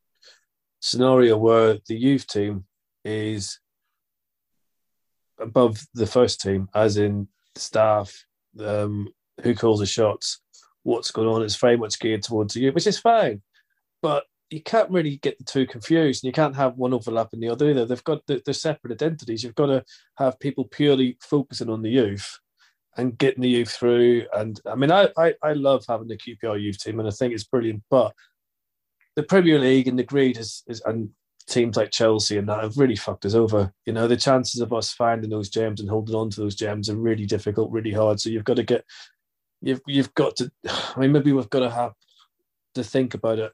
scenario where the youth team is above the first team, as in staff, um, who calls the shots, what's going on. It's very much geared towards the youth, which is fine, but you can't really get the two confused, and you can't have one overlapping the other either. They've got they're separate identities. You've got to have people purely focusing on the youth and getting the youth through. And I mean, I, I, I love having the QPR youth team, and I think it's brilliant. But the Premier League and the greed is, is and teams like Chelsea and that have really fucked us over. You know, the chances of us finding those gems and holding on to those gems are really difficult, really hard. So you've got to get, you've you've got to. I mean, maybe we've got to have to think about it.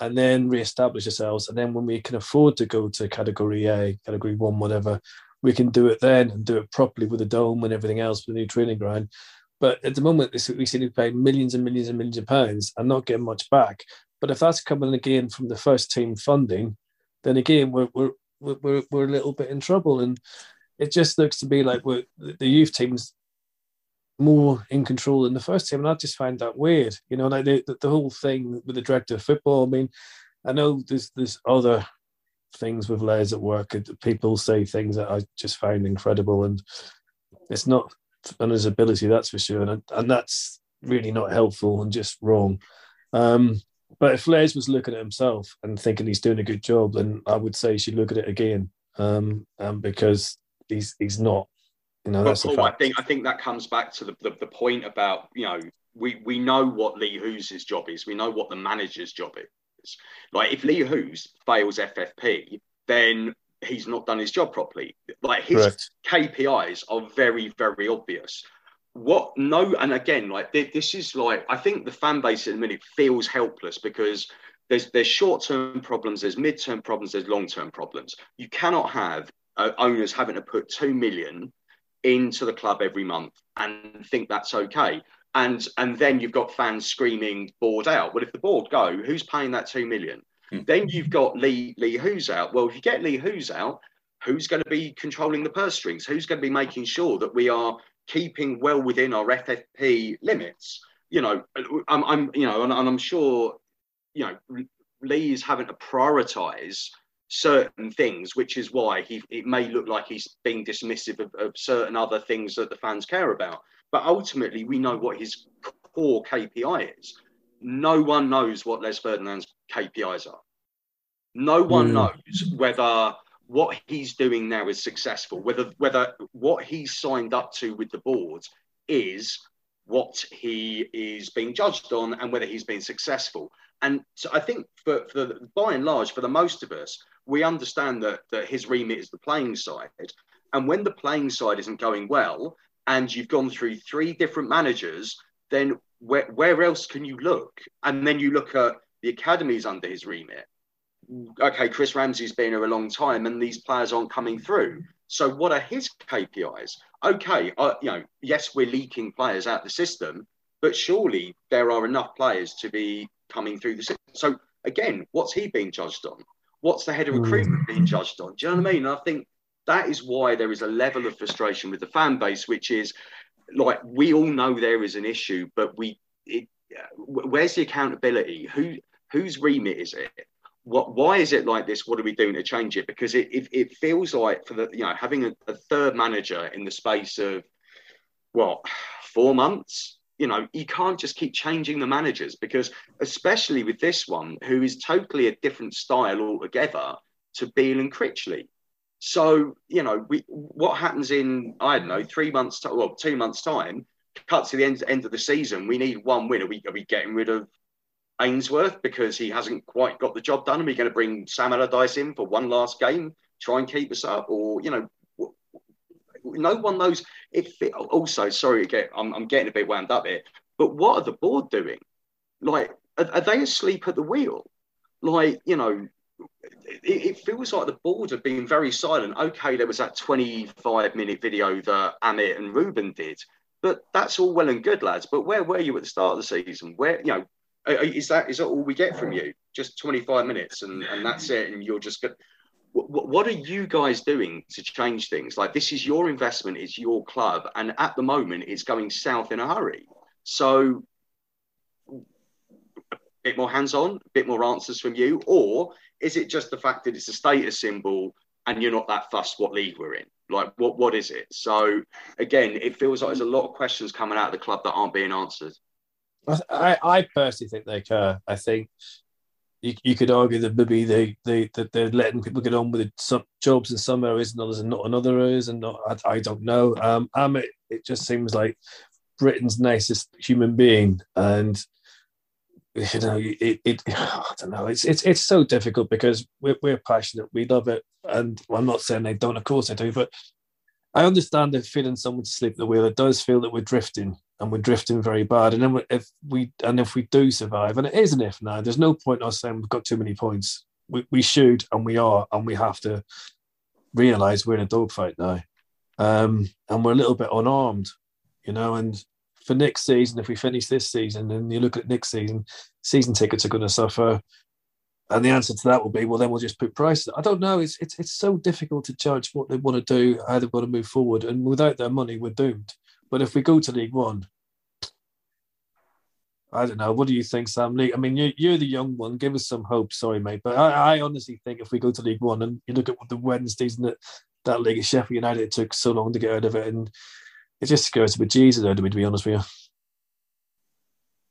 And then re-establish ourselves, and then when we can afford to go to category A, category one, whatever, we can do it then and do it properly with a dome and everything else with a new training ground. But at the moment, we seem to pay millions and millions and millions of pounds and not getting much back. But if that's coming again from the first team funding, then again we're we're we're, we're, a little bit in trouble. And it just looks to be like the youth team's more in control than the first team, and I just find that weird. You know, like the, the, whole thing with the director of football. I mean, I know there's there's other things with Les at work. People say things that I just find incredible, and it's not on his ability, that's for sure, and and that's really not helpful and just wrong. Um, but if Les was looking at himself and thinking he's doing a good job, then I would say he should look at it again, um, um, because he's he's not. You know, But Paul, I think I think that comes back to the, the, the point about you know we we know what Lee Hoos' job is. We know what the manager's job is. Like if Lee Hoos fails FFP, then he's not done his job properly. Like his Correct. KPIs are very very obvious. What no, and again, like thi- this is like I think the fan base at the minute feels helpless because there's there's short term problems, there's mid term problems, there's long term problems. You cannot have uh, owners having to put two million into the club every month and think that's okay. And and then you've got fans screaming board out. Well, if the board go, who's paying that two million? Hmm. Then you've got Lee Lee Hoos out. Well, if you get Lee Hoos out, who's going to be controlling the purse strings? Who's going to be making sure that we are keeping well within our FFP limits? You know, I'm, I'm you know, and, and I'm sure, you know, Lee is having to prioritise certain things, which is why he it may look like he's being dismissive of, of certain other things that the fans care about. But ultimately, we know what his core KPI is. No one knows what Les Ferdinand's KPIs are. No one Mm. knows whether what he's doing now is successful, whether whether what he's signed up to with the board is what he is being judged on and whether he's been successful. And so I think for, for the, by and large, for the most of us, we understand that, that his remit is the playing side. And when the playing side isn't going well, and you've gone through three different managers, then where, where else can you look? And then you look at the academies under his remit. Okay, Chris Ramsey's been here a long time, and these players aren't coming through. So, what are his KPIs? Okay, uh, you know, yes, we're leaking players out the system, but surely there are enough players to be coming through the system. So, again, what's he being judged on? What's the head of Hmm. recruitment being judged on? Do you know what I mean? And I think that is why there is a level of frustration with the fan base, which is like we all know there is an issue, but we, it, where's the accountability? Who whose remit is it? What? Why is it like this? What are we doing to change it? Because it it, it feels like for the you know having a, a third manager in the space of what four months. You know, you can't just keep changing the managers because, especially with this one, who is totally a different style altogether to Beale and Critchley. So, you know, we, what happens in, I don't know, three months, to, well, two months' time, cut to the end, end of the season, we need one win. Are we, are we getting rid of Ainsworth because he hasn't quite got the job done? Are we going to bring Sam Allardyce in for one last game, try and keep us up? Or, you know, no one knows. If it, also, sorry, I'm, I'm getting a bit wound up here, but what are the board doing? Like, are, are they asleep at the wheel? Like, you know, it, feels like the board have been very silent. Okay, there was that 25 minute video that Amit and Ruben did, but that's all well and good, lads. But where were you at the start of the season? Where, you know, is that is that all we get from you? Just 25 minutes and, and that's it, and you're just what, what are you guys doing to change things? Like this is your investment, it's your club, and at the moment it's going south in a hurry. So a bit more hands-on, a bit more answers from you, or is it just the fact that it's a status symbol and you're not that fussed what league we're in? Like what what is it? So again, it feels like there's a lot of questions coming out of the club that aren't being answered. I, I personally think they care. I think you, you could argue that maybe they, they that they're letting people get on with some jobs in some areas and others and not in other areas and not I, I don't know. Um, um it, it just seems like Britain's nicest human being and you know it, it I don't know. It's it's it's so difficult because we're, we're passionate. We love it. And I'm not saying they don't of course they do but I understand the feeling someone to sleep the wheel. It does feel that we're drifting and we're drifting very bad and then if we and if we do survive and it is an if now there's no point in us saying we've got too many points we, we should and we are and we have to realize we're in a dogfight now um, and we're a little bit unarmed you know and for next season, if we finish this season and you look at next season, season tickets are going to suffer. And the answer to that will be, well, then we'll just put prices. I don't know. It's, it's, it's so difficult to judge what they want to do, how they want to move forward. And without their money, we're doomed. But if we go to League One, I don't know. What do you think, Sam? I mean, you're, you're the young one. Give us some hope. Sorry, mate. But I, I honestly think if we go to League One and you look at what the Wednesdays and that, that league at Sheffield United, it took so long to get out of it. And it just scares me Jesus, though, to be honest with you.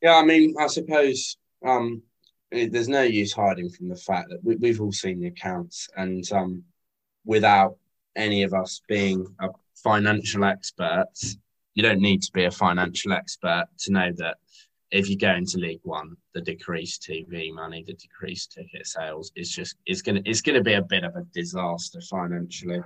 Yeah, I mean, I suppose um, there's no use hiding from the fact that we, have all seen the accounts, and um, without any of us being financial experts, you don't need to be a financial expert to know that if you go into League One, the decreased TV money, the decreased ticket sales is just it's gonna it's gonna be a bit of a disaster financially.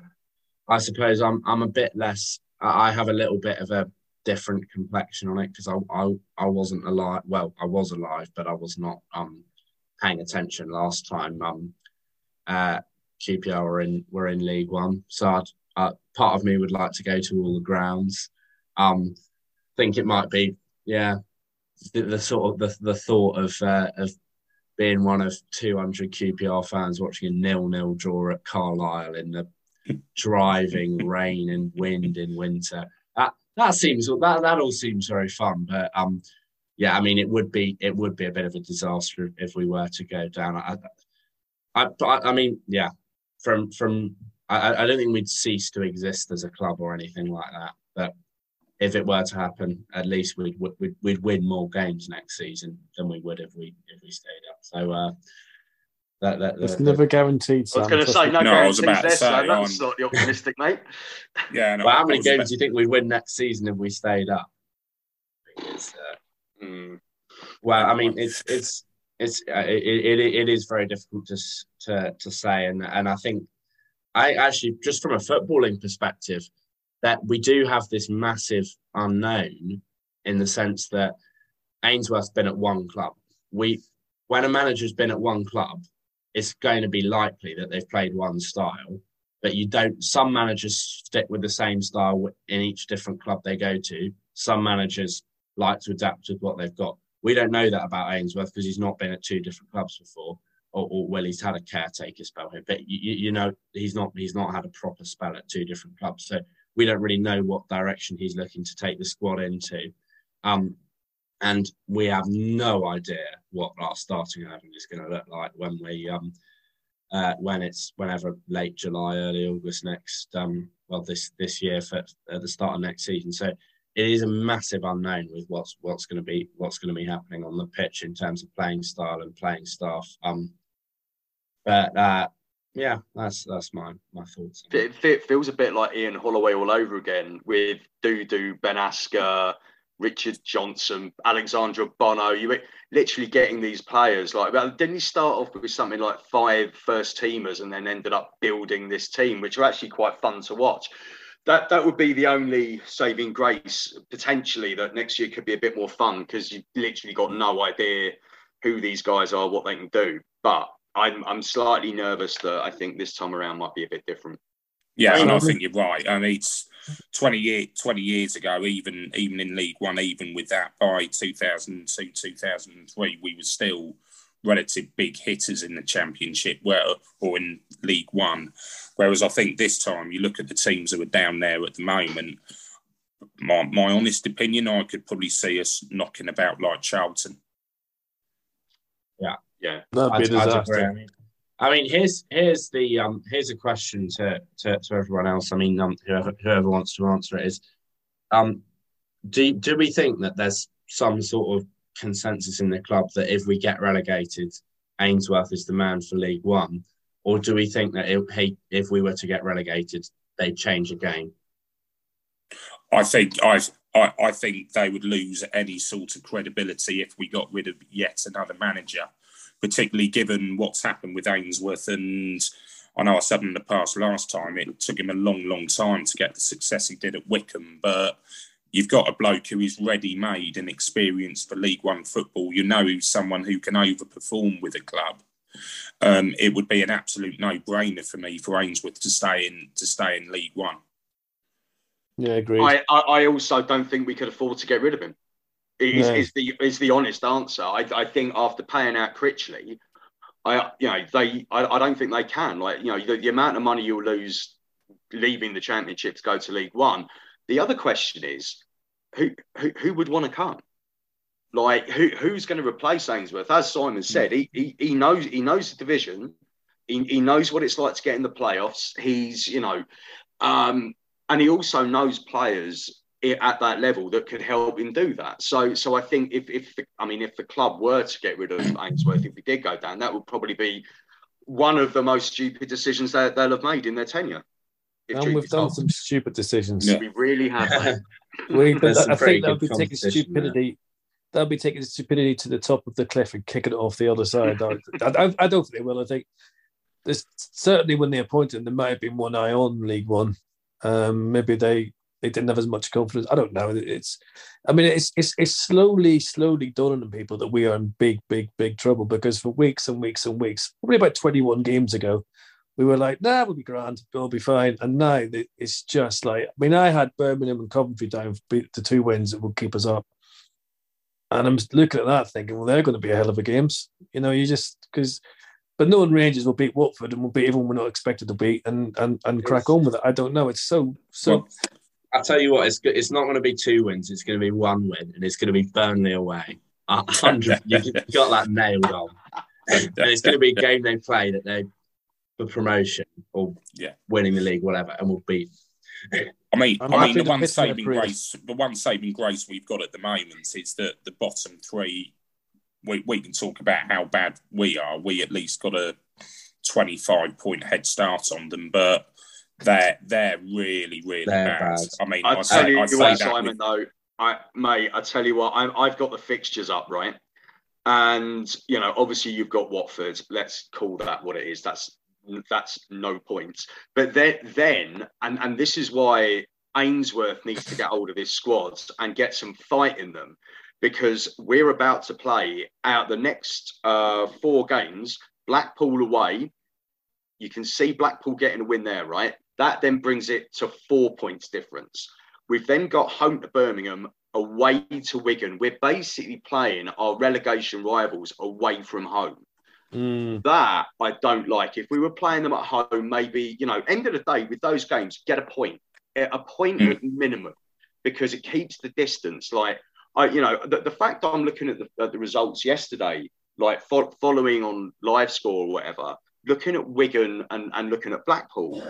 I suppose I'm I'm a bit less I have a little bit of a different complexion on it because I, I I wasn't alive. Well, I was alive, but I was not um paying attention last time. Um, uh, QPR were in were in League One, so I'd, uh, part of me would like to go to all the grounds. Um, think it might be yeah, the, the sort of the, the thought of uh, of being one of 200 QPR fans watching a nil-nil draw at Carlisle in the driving rain and wind in winter. That that seems that that all seems very fun, but um, yeah, I mean, it would be it would be a bit of a disaster if we were to go down. I, I, I, I mean, yeah, from from I, I don't think we'd cease to exist as a club or anything like that, but if it were to happen, at least we'd, we'd we'd win more games next season than we would if we if we stayed up. So uh, that, that, it's never guaranteed. I was going to say no, no guarantees there, so that's slightly optimistic, mate. yeah. No, well, how many games do you think we'd win next season if we stayed up? It's, uh, mm. Well, I mean, it's it's it's uh, it, it, it is very difficult to to to say, and and I think I actually just from a footballing perspective that we do have this massive unknown in the sense that Ainsworth's been at one club. We when a manager's been at one club, it's going to be likely that they've played one style. But you don't. Some managers stick with the same style in each different club they go to. Some managers like to adapt with what they've got. We don't know that about Ainsworth because he's not been at two different clubs before, or, or well, he's had a caretaker spell here, but you, you know he's not he's not had a proper spell at two different clubs. So we don't really know what direction he's looking to take the squad into. Um, and we have no idea what our starting eleven is going to look like when we um uh, when it's whenever late July, early August next um well this this year for at the start of next season. So it is a massive unknown with what's what's going to be what's going to be happening on the pitch in terms of playing style and playing staff. Um, but uh, yeah, that's that's my my thoughts. It, it, feels a bit like Ian Holloway all over again with Dudu, Ben Asker, Richard Johnson, Alexandra Bono. You were literally getting these players like. Didn't he start off with something like five first teamers and then ended up building this team, which are actually quite fun to watch. That that would be the only saving grace potentially that next year could be a bit more fun because you've literally got no idea who these guys are, what they can do. But I'm I'm slightly nervous that I think this time around might be a bit different. Yeah, and I think you're right. I mean, it's 20, year, 20 years ago, even even in League One, even with that by 2002, 2003, we were still relative big hitters in the Championship, where or in League One. Whereas I think this time you look at the teams that are down there at the moment. My, my honest opinion, I could probably see us knocking about like Charlton. Yeah, yeah, that'd be a I'd- I'd disaster. I mean, I mean, here's here's the um here's a question to to, to everyone else. I mean, um, whoever whoever wants to answer it is, um, do do we think that there's some sort of consensus in the club that if we get relegated, Ainsworth is the man for League One, or do we think that if, hey, if we were to get relegated, they'd change again? I think I, I I think they would lose any sort of credibility if we got rid of yet another manager, particularly given what's happened with Ainsworth. And I know I said in the past last time it took him a long, long time to get the success he did at Wycombe, but. You've got a bloke who is ready-made and experienced for League One football. You know he's someone who can overperform with a club. Um, it would be an absolute no-brainer for me for Ainsworth to stay in to stay in League One. Yeah, agreed. I, I, I also don't think we could afford to get rid of him. Is, No. is the is the honest answer. I, I think after paying out Critchley, I you know they I, I don't think they can. Like you know the, the amount of money you'll lose leaving the championship to go to League One. The other question is who who, who would want to come? Like who who's going to replace Ainsworth? As Simon said, he, he he knows he knows the division. He, he knows what it's like to get in the playoffs. He's you know, um, and he also knows players at that level that could help him do that. So so I think if if the, I mean if the club were to get rid of Ainsworth, if we did go down, that would probably be one of the most stupid decisions that they'll have made in their tenure. If and we've done told. some stupid decisions. Yeah. We really have. mate. We, but There's I think they'll be taking competition there. stupidity. That would be taking stupidity to the top of the cliff and kicking it off the other side. I, I, I don't think they will. I think there's certainly when they appointed him, there might have been one eye on League One. Um, maybe they they didn't have as much confidence. I don't know. It's, I mean, it's it's it's slowly, slowly dawning on people that we are in big, big, big trouble because for weeks and weeks and weeks, probably about 21 games ago, we were like, nah, we'll be grand, we'll be fine. And now it's just like, I mean, I had Birmingham and Coventry down for beat the two wins that would keep us up. And I'm looking at that thinking, well, they're going to be a hell of a games. You know, you just, because, but no one Rangers will beat Watford and will beat everyone we're not expected to beat and, and, and crack on with it. I don't know. It's so, so, Well, I'll tell you what, it's it's not going to be two wins. It's going to be one win, and it's going to be Burnley away. A hundred, you you got that nailed on. And it's going to be a game they play that they for promotion or Yeah. winning the league, whatever, and we'll beat. I mean, I'm I mean, the one saving grace, the one saving grace we've got at the moment is that the bottom three. We we can talk about how bad we are. We at least got a twenty-five point head start on them, but they're they're really really They're bad. bad. I mean, I I tell say, you I say what, that Simon. with- Though, I mate, I tell you what, I'm, I've got the fixtures up right, and you know, obviously you've got Watford. Let's call that what it is. That's that's no point. But then, then, and and this is why Ainsworth needs to get hold of his squads and get some fight in them, because we're about to play out the next uh, four games. Blackpool away. You can see Blackpool getting a win there, right? That then brings it to four points difference. We've then got home to Birmingham, away to Wigan. We're basically playing our relegation rivals away from home. mm, That I don't like. If we were playing them at home, maybe, you know, end of the day with those games, get a point, a point Mm. at minimum, because it keeps the distance. Like, I, you know, the, the fact I'm looking at the, at the results yesterday, like fo- following on live score or whatever, looking at Wigan and, and looking at Blackpool,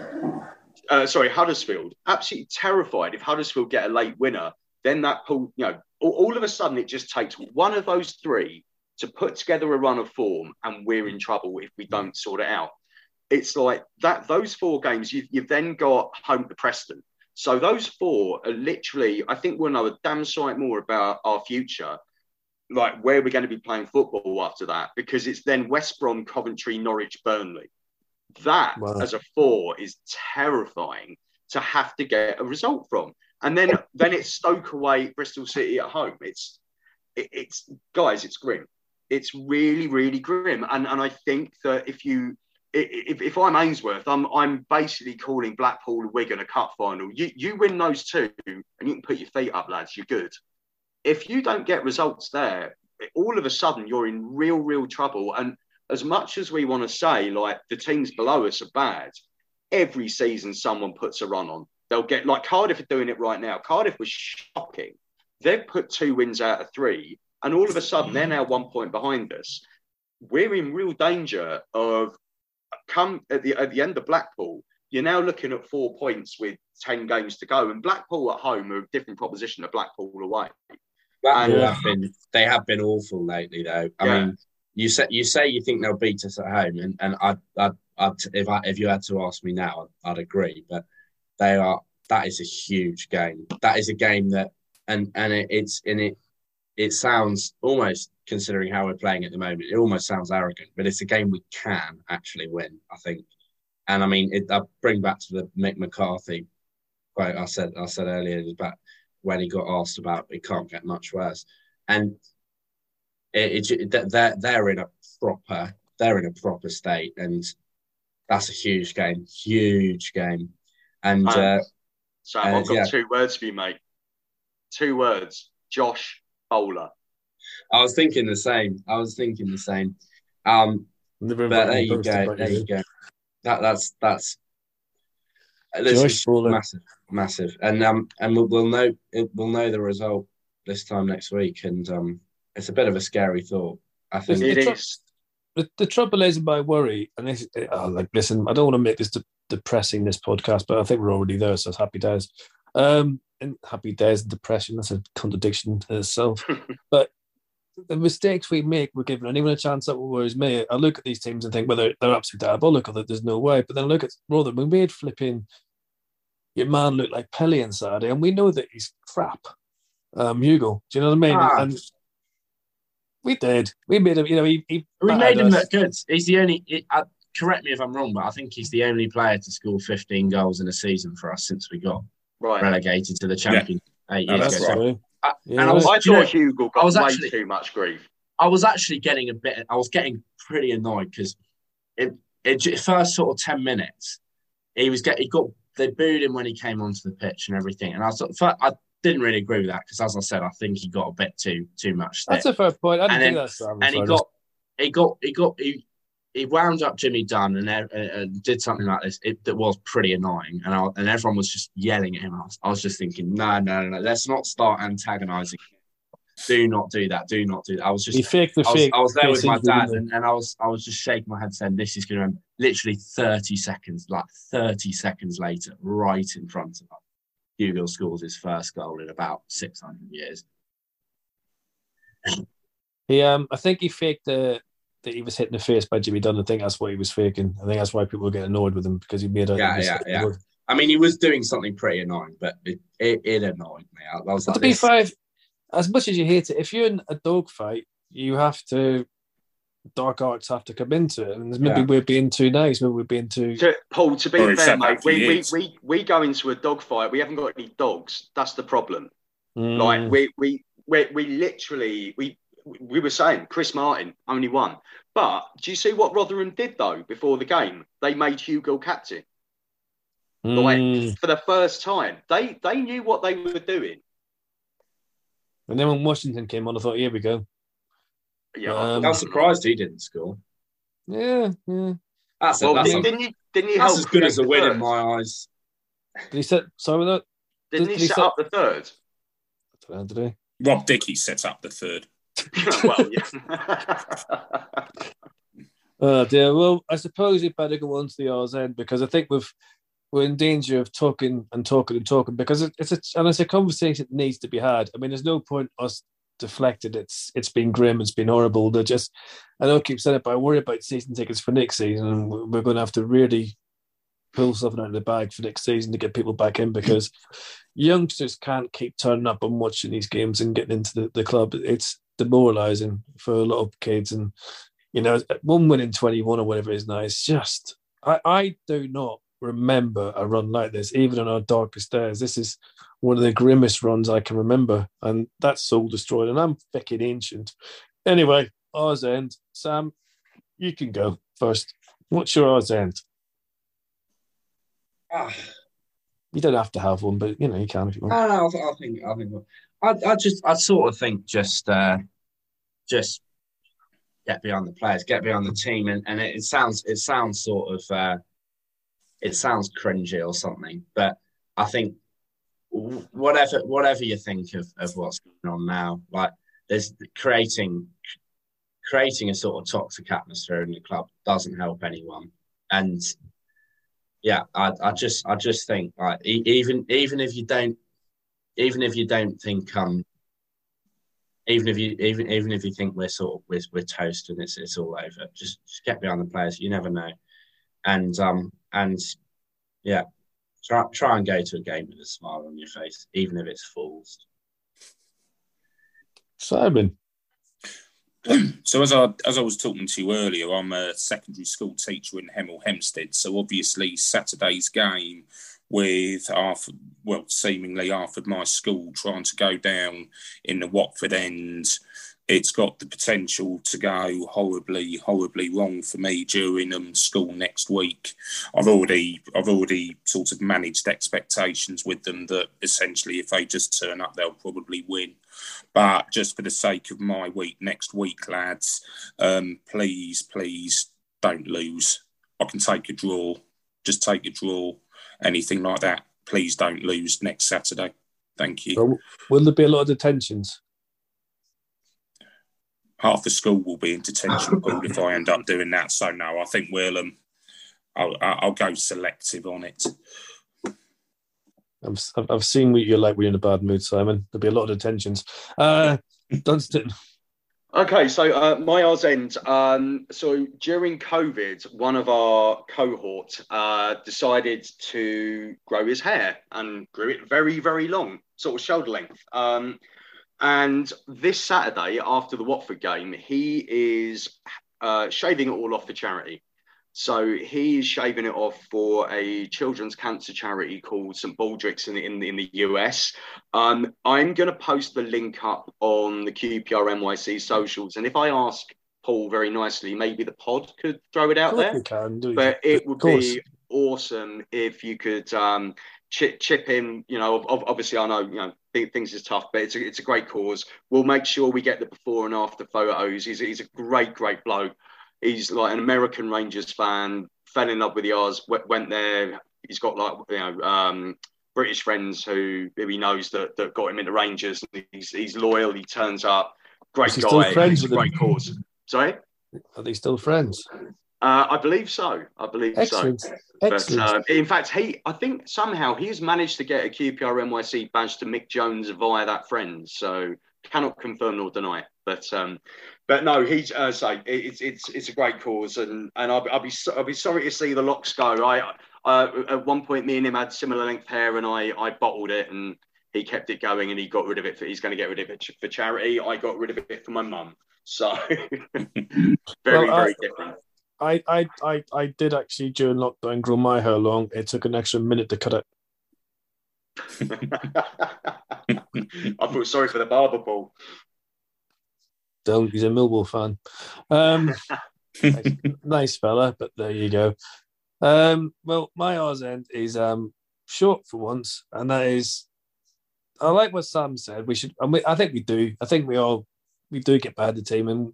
uh, sorry, Huddersfield, absolutely terrified if Huddersfield get a late winner, then that pull, you know, all, all of a sudden it just takes one of those three to put together a run of form, and we're in trouble if we don't sort it out. It's like that. Those four games, you've, you've then got home to Preston. So those four are literally. I think we'll know a damn sight more about our future, like where we're going to be playing football after that, because it's then West Brom, Coventry, Norwich, Burnley. That Wow. as a four is terrifying to have to get a result from. And then then it's Stoke away, Bristol City at home. It's it, it's guys, it's grim. It's really really grim. And and I think that if you if, if I'm Ainsworth, I'm I'm basically calling Blackpool and Wigan a cup final. You you win those two, and you can put your feet up, lads. You're good. If you don't get results there, all of a sudden you're in real, real trouble. And as much as we want to say like the teams below us are bad, every season someone puts a run on. They'll get like Cardiff are doing it right now. Cardiff was shocking. They've put two wins out of three, and all of a sudden they're now one point behind us. We're in real danger of come at the at the end of Blackpool. You're now looking at four points with ten games to go, and Blackpool at home are a different proposition to Blackpool away. Blackpool Yeah. have been they have been awful lately though. I Yeah. mean, you say you say you think they'll beat us at home, and and I I I if I if you had to ask me now, I'd, I'd agree. But they are that is a huge game. That is a game that and and it, it's in it. It sounds almost considering how we're playing at the moment. It almost sounds arrogant, but it's a game we can actually win. I think, and I mean, it, I bring back to the Mick McCarthy quote I said I said earlier about when he got asked about it can't get much worse, and it, it they're they're in a proper they're in a proper state, and that's a huge game, huge game, and uh, So Uh, I've got yeah. two words for you, mate. Two words: Josh Bowler. I was thinking the same. I was thinking the same. Um, but there you go. There you. you go. That that's that's. This Josh is massive, massive, and um, and we'll, we'll know it, we'll know the result this time next week, and um, it's a bit of a scary thought. I think. The tr- The, the trouble is, my worry, and this, oh, like, listen, I don't want to make this de- depressing this podcast, but I think we're already there, so it's happy days. Um, and happy days and depression, that's a contradiction to itself. but the mistakes we make, we're giving anyone a chance that will worries me. I look at these teams and think, well, they're, they're absolutely diabolical, that there's no way. But then I look at Rotherham, we made flipping your man looked like Pelly on Saturday, and we know that he's crap. Um, Hugo, do you know what I mean? Ah. And we did. We made him, you know, he, he We battered made him us. look good. He's the only. It, uh, correct me if I'm wrong, but I think he's the only player to score 15 goals in a season for us since we got Right. relegated to the champion eight No, years that's ago. right. true. I- Yeah, and I was, I do you know, thought Hugo got I was way actually- too much grief. I was actually getting a bit. I was getting pretty annoyed because it, it j- first sort of ten minutes, he was get he got they booed him when he came onto the pitch and everything, and I thought fir- I didn't really agree with that because as I said, I think he got a bit too too much. Stick. That's a fair point. I didn't And think then- that's and he got he got he got he he wound up Jimmy Dunne and, uh, did something like this it, that was pretty annoying, and I, and everyone was just yelling at him. I was, I was just thinking, no, no, no, no, let's not start antagonising. Do not do that. Do not do that. I was just he faked the I was, fake. I was there with my dad, and, and I was I was just shaking my head, saying, "This is going to literally thirty seconds, like thirty seconds later, right in front of us." Hugo scores his first goal in about six hundred years. he? Um, I think he faked the that he was hit in the face by Jimmy Dunne. I think that's what he was faking. I think that's why people getting annoyed with him because he made a Yeah, yeah, yeah. I mean, he was doing something pretty annoying, but it it, it annoyed me. I, I was like, to be fair, as much as you hate it, if you're in a dog fight, you have to. Dark arts have to come into it, and maybe Yeah. we're being too nice. Maybe we're being too. To, Paul, to be Well, fair, mate, we, we, we, we go into a dog fight. We haven't got any dogs. That's the problem. Mm. Like we we we we literally we we were saying Chris Martin only won. But do you see what Rotherham did though before the game? They made Hugo captain like Mm. for the first time. They they knew what they were doing. And then when Washington came on, I thought, here we go. Yeah, Um, I was surprised he didn't score. Yeah, yeah. That's, a, Well, that's, didn't, a- didn't you didn't you that's help as good as a win the in my eyes. Did he set? Sorry, was Didn't did he he set set- up the third? I don't know, Did he? Rob Dickie set up the third. well, yeah. Oh dear. Well, I suppose we better go on to the R's end because I think we've we're in danger of talking and talking and talking because it, it's a and it's a conversation that needs to be had. I mean, there's no point us deflected. It's it's been grim. It's been horrible. They're just I I keep saying it, but I worry about season tickets for next season, we're going to have to really pull something out of the bag for next season to get people back in because youngsters can't keep turning up and watching these games and getting into the, the club. It's demoralising for a lot of kids and you know, one win in 21 or whatever it is now, it's just, I, I do not remember a run like this, even on our darkest days. This is one of the grimmest runs I can remember, and that's soul destroyed, and I'm fucking ancient. Anyway, R's end. Sam, you can go first. What's your R's end? Ah, You don't have to have one, but you know, you can if you want. no, no, I, I think I think I, I just I sort of think just uh, just get behind the players, get behind the team, and, and it, it sounds it sounds sort of uh, it sounds cringy or something, but I think whatever whatever you think of, of what's going on now, like there's creating creating a sort of toxic atmosphere in the club doesn't help anyone, and yeah, I, I just I just think like even even if you don't even if you don't think um even if you even even if you think we're sort of we're, we're toast and it's it's all over, just just get behind the players. You never know, and um and yeah, try try and go to a game with a smile on your face, even if it's forced. Simon. so as I as I was talking to you earlier, I'm a secondary school teacher in Hemel Hempstead. So obviously Saturday's game with half, well, seemingly half of my school trying to go down in the Watford end. It's got the potential to go horribly, horribly wrong for me during um, school next week. I've already, I've already sort of managed expectations with them that essentially, if they just turn up, they'll probably win. But just for the sake of my week next week, lads, um, please, please don't lose. I can take a draw. Just take a draw anything like that, please don't lose next Saturday. Thank you. Will there be a lot of detentions? Half the school will be in detention if I end up doing that. So no, I think we'll um, I'll, I'll go selective on it. I've, I've seen what you're like when you're in a bad mood, Simon. There'll be a lot of detentions. Uh, Dunstan, Okay, so uh, my R's end. Um, so during COVID, one of our cohort uh, decided to grow his hair and grew it very, very long, sort of shoulder length. Um, and this Saturday, after the Watford game, he is uh, shaving it all off for charity. So he's shaving it off for a children's cancer charity called St Baldrick's in the, in the, in the US. Um, I'm going to post the link up on the QPR NYC socials. And if I ask Paul very nicely, maybe the pod could throw it out there. Can, but it would be awesome if you could um, chip, chip in. You know, obviously, I know you know things is tough, but it's a, it's a great cause. We'll make sure we get the before and after photos. He's, he's a great, great bloke he's like an American Rangers fan, fell in love with the Oz, went there. He's got like you know um, British friends who, who he knows that, that got him into Rangers. He's he's loyal. He turns up. Great guy. Still friends with great them? cause. Sorry. Are they still friends? Uh, I believe so. I believe Excellent. so. Excellent. But uh, in fact, he, I think somehow he's managed to get a QPR NYC badge to Mick Jones via that friend. So cannot confirm nor deny. But um, but no, he's uh, say it's it's it's a great cause, and and I'll, I'll be I'll be sorry to see the locks go. I uh, at one point, me and him had similar length hair, and I I bottled it, and he kept it going, and he got rid of it. For, he's going to get rid of it for charity. I got rid of it for my mum. So very well, very different. I, I, I, I did actually during lockdown grow my hair long. It took an extra minute to cut it. I feel sorry for the barber, Paul. Don't. He's a Millwall fan. Um, nice, nice, fella, but there you go. Um, well, my R's end is um, short for once, and that is I like what Sam said. We should. I, mean, I think we do. I think we all we do get behind the team, and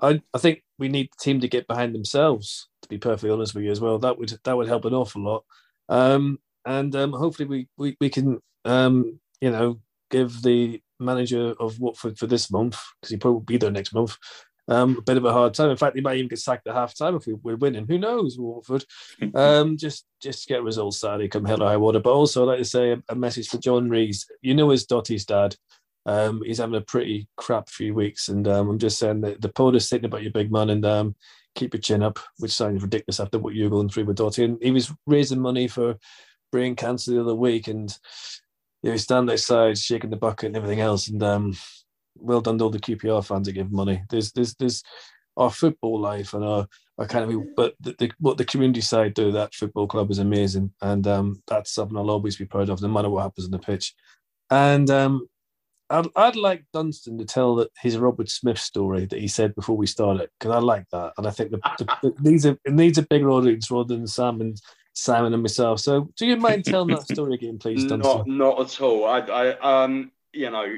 I I think we need the team to get behind themselves. To be perfectly honest with you, as well, that would that would help an awful lot. Um, and um, hopefully we we, we can um, you know give the manager of Watford for this month because he probably will be there next month. Um, a bit of a hard time. In fact, he might even get sacked at half time if we, are winning. Who knows, Watford? Um, just just get results, sadly, come hell or high water. But also, I'd like to say a, a message for John Rees. You know his Dottie's dad. Um, he's having a pretty crap few weeks, and um, I'm just saying that the pod is thinking about your big man, and um, keep your chin up, which sounds ridiculous after what you're going through with Dottie. And he was raising money for brain cancer the other week, and you know, stand outside shaking the bucket and everything else. And um, well done to all the QPR fans that give money. There's there's there's our football life and our, of but the, the, what the community side do that football club is amazing and um, that's something I'll always be proud of no matter what happens on the pitch and um, I'd, I'd like Dunstan to tell that his Robert Smith story that he said before we started because I like that and I think the, the, the, these are it needs a bigger audience rather than Sam and Simon and myself. So, do you mind telling that story again, please? Not, not at all. I, I, um, you know,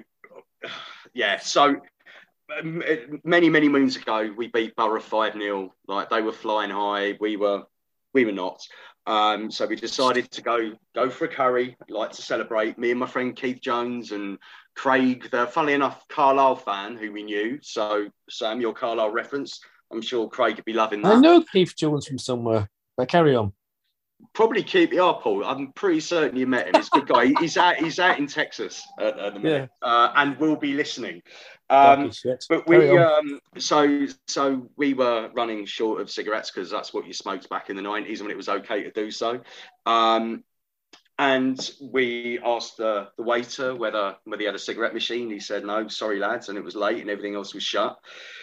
yeah. So, um, many many moons ago, we beat Borough five 0 Like they were flying high, we were we were not. Um, so we decided to go go for a curry, like to celebrate. Me and my friend Keith Jones and Craig, the funnily enough Carlisle fan who we knew. So Sam, your Carlisle reference, I'm sure Craig would be loving that. I know Keith Jones from somewhere. But carry on. Probably keep the up, Paul. I'm pretty certain you met him. He's a good guy. He's out. He's out in Texas at, at the minute, uh, and will be listening. Um, but we, um, so so we were running short of cigarettes because that's what you smoked back in the nineties when it was okay to do so. Um, and we asked the, the waiter whether whether he had a cigarette machine. He said no, sorry lads, and it was late and everything else was shut.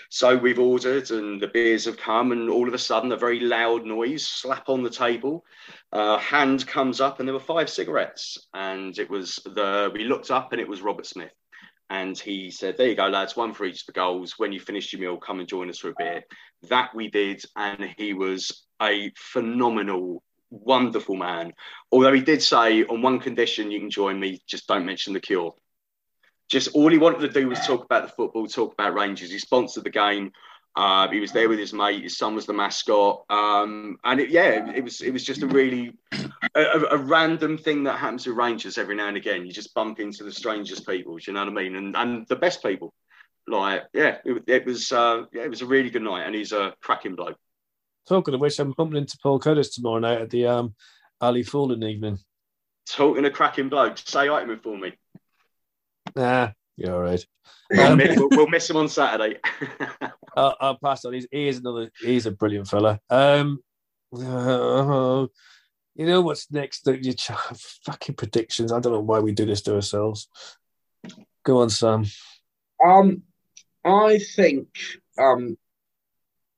So we've ordered, and the beers have come, and all of a sudden, a very loud noise slap on the table. Uh, hand comes up, and there were five cigarettes, and it was the we looked up, and it was Robert Smith. And he said, There you go, lads, one for each of the goals. When you finish your meal, come and join us for a beer. That we did. And he was a phenomenal, wonderful man. Although he did say, On one condition, you can join me, just don't mention the cure. Just all he wanted to do was talk about the football, talk about Rangers. He sponsored the game. Uh, he was there with his mate. His son was the mascot, um, and it, yeah, it was it was just a really a, a- random thing that happens with Rangers every now and again. You just bump into the strangest people. Do you know what I mean? And and the best people. Like yeah, it, it was uh, yeah, it was a really good night, and he's a cracking bloke. Talking of which, I'm bumping into Paul Curtis tomorrow night at the um, Ali Fallen evening. Talking a cracking bloke, say item for me. Nah, you're all right. We'll, Um, miss, we'll, we'll miss him on Saturday. I'll, I'll pass on. He's, he is another. He's a brilliant fella. Um, uh, you know what's next? That you fucking predictions. I don't know why we do this to ourselves. Go on, Sam. Um, I think um,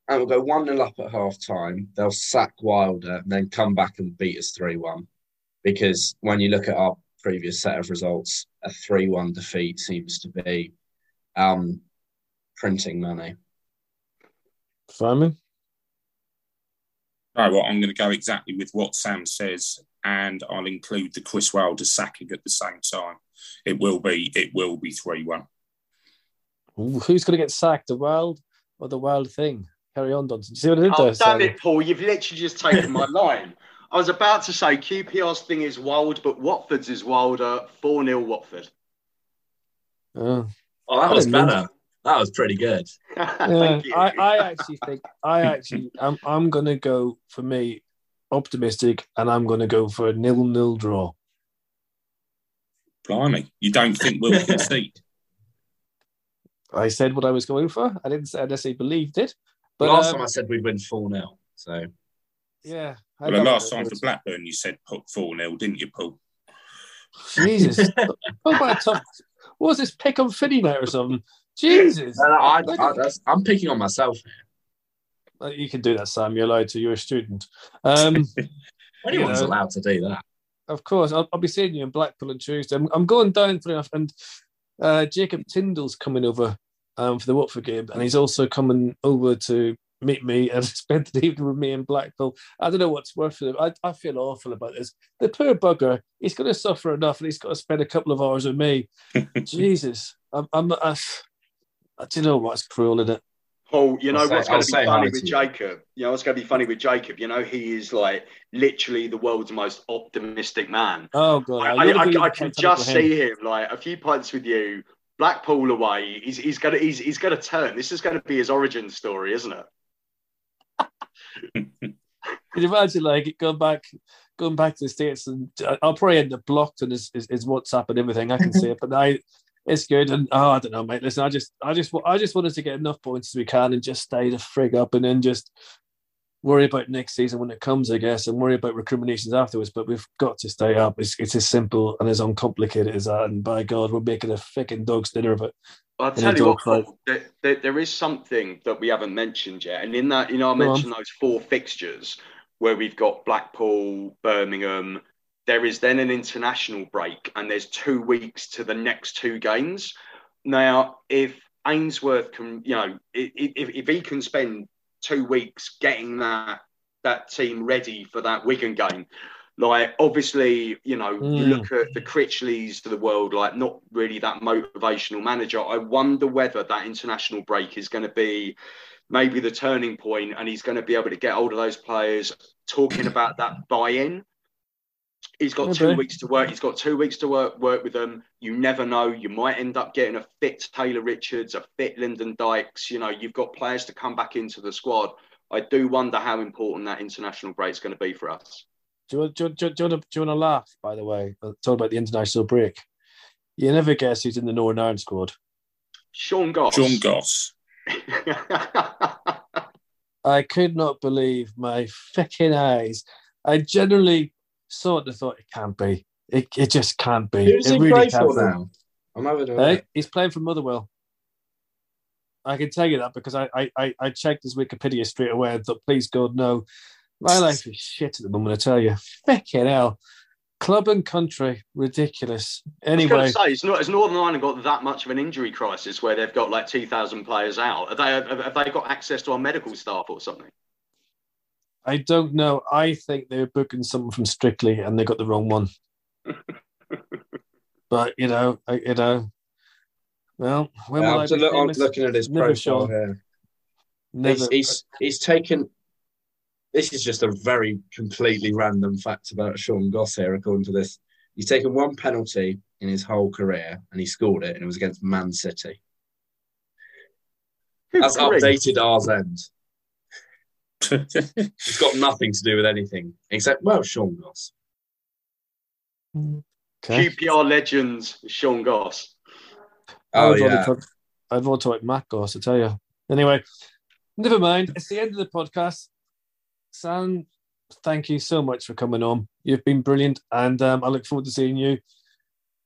and we'll go one 0 up at half time. They'll sack Wilder and then come back and beat us three one. Because when you look at our previous set of results, a three one defeat seems to be um, printing money. Simon. Right, well, I'm going to go exactly with what Sam says, and I'll include the Chris Wilder sacking at the same time. It will be, it will be three one. Who's going to get sacked? The Wild or the Wild Thing? Carry on, Don. Did you see what I did Oh, there? damn Sam? it, Paul. You've literally just taken my line. I was about to say QPR's thing is wild, but Watford's is wilder. 4 0 Watford. Oh. Oh, that I was didn't mean better. That was pretty good. Yeah, Thank you. I, I actually think I actually I'm I'm gonna go for me optimistic and I'm gonna go for a nil nil draw. Blimey, you don't think we'll concede? I said what I was going for. I didn't say I necessarily believed it, but Last um, time I said we'd win 4 0. So yeah. I Well, the last time for Blackburn, you said 4 0, didn't you, Paul? Jesus, oh my top. What was this pick on Finney night or something? Jesus, No, no, I, I, that's, I'm picking on myself. You can do that, Sam. You're allowed to. You're a student. Um, Anyone's know. allowed to do that. Of course, I'll, I'll be seeing you in Blackpool on Tuesday. I'm, I'm going down for enough, and uh, Jacob Tyndall's coming over um, for the Watford game, and he's also coming over to meet me and spend the evening with me in Blackpool. I don't know what's worth for him. I, I feel awful about this. The poor bugger, he's going to suffer enough, and he's got to spend a couple of hours with me. Jesus, I'm, I'm, I, I, do you know what's cruel in it? Paul, you know I'll what's I'll going to be funny with you. Jacob? You know what's going to be funny with Jacob? You know, he is like literally the world's most optimistic man. Oh god, I, I'm I, I, I can just him. see him like a few pints with you, Blackpool away. He's, he's gonna he's, he's gonna turn. This is going to be his origin story, isn't it? Can you imagine like going back, going back to the states, and I- I'll probably end up blocked on his, his, his WhatsApp and everything. I can see it, but I, it's good. And oh, I don't know, mate. Listen, I just, I just, I just wanted to get enough points as we can and just stay the frig up, and then just worry about next season when it comes, I guess, and worry about recriminations afterwards. But we've got to stay up. It's, it's as simple and as uncomplicated as that. And by God, we're making a fucking dog's dinner of it. I'll tell you what. There, there, there is something that we haven't mentioned yet. And in that, you know, I Go on. mentioned those four fixtures where we've got Blackpool, Birmingham. There is then an international break, and there's two weeks to the next two games. Now, if Ainsworth can, you know, if, if he can spend two weeks getting that that team ready for that Wigan game, Like, obviously, you know, you Mm. look at the Critchleys of the world, like, not really that motivational manager. I wonder whether that international break is going to be maybe the turning point and he's going to be able to get hold of those players talking about that buy in. He's got two weeks to work. He's got two weeks to work work with them. You never know. You might end up getting a fit Taylor Richards, a fit Lyndon Dykes. You know, you've got players to come back into the squad. I do wonder how important that international break is going to be for us. Do you, do, you, do, you, do, you want to, do you want to laugh, by the way? uh, Talk about the international break. You never guess who's in the Northern Ireland squad. Sean Goss. John Goss. I could not believe my fucking eyes. I generally sort of thought it can't be. It, it just can't be. Who does it he really play can't for be. now? I'm having a Hey, he's playing for Motherwell. I can tell you that because I, I, I, I checked his Wikipedia straight away and thought, please God, no. My life is shit at the moment, I tell you. Fucking hell. Club and country, ridiculous. I was Anyway, going to say, it's not, has Northern Ireland got that much of an injury crisis where they've got like 2,000 players out? Have they, have, have they got access to our medical staff or something? I don't know. I think they were booking someone from Strictly and they got the wrong one. but you know, I, you know, well, when Yeah, will I'm, I be look- I'm looking at his Never profile sure. here. Never. He's, he's he's taken. This is just a very completely random fact about Sean Goss here, according to this. He's taken one penalty in his whole career, and he scored it, and it was against Man City. That's updated R's end. It's got nothing to do with anything except well, Sean Goss. okay. QPR legends, Sean Goss. Oh I'd rather yeah, talk, I'd rather talk Matt Goss, I tell you. Anyway, never mind. It's the end of the podcast. Sam, thank you so much for coming on. You've been brilliant, and um, I look forward to seeing you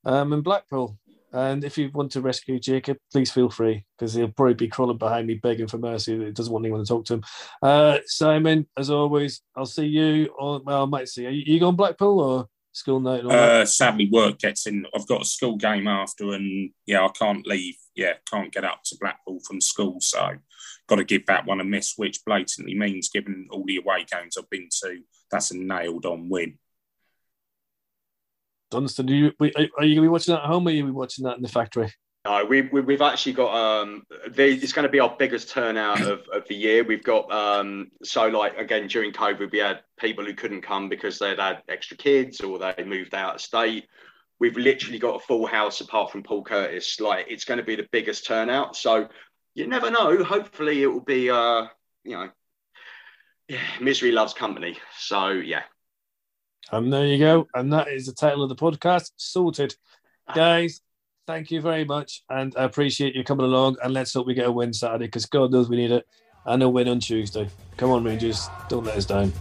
um, in Blackpool. And if you want to rescue Jacob, please feel free because he'll probably be crawling behind me begging for mercy. He doesn't want anyone to talk to him. Uh, Simon, as always, I'll see you. On, well, I might see you. You going Blackpool or school night? Uh, sadly, work gets in. I've got a school game after, and yeah, I can't leave. Yeah, can't get up to Blackpool from school, so got to give that one a miss, which blatantly means, given all the away games I've been to, that's a nailed-on win. Dunstan, do you, are are you going to be watching that at home or are you going to be watching that in the factory? No, we, we, we've actually got, um, it's going to be our biggest turnout of, of the year. We've got, um, so like, again, during COVID, we had people who couldn't come because they'd had extra kids or they moved out of state. We've literally got a full house apart from Paul Curtis. Like, it's going to be the biggest turnout. So you never know. Hopefully, it will be, uh, you know, yeah, misery loves company. So, yeah. And there you go. And that is the title of the podcast. Sorted. Guys, thank you very much. And I appreciate you coming along. And let's hope we get a win Saturday because God knows we need it. And a win on Tuesday. Come on, Rangers. Don't let us down.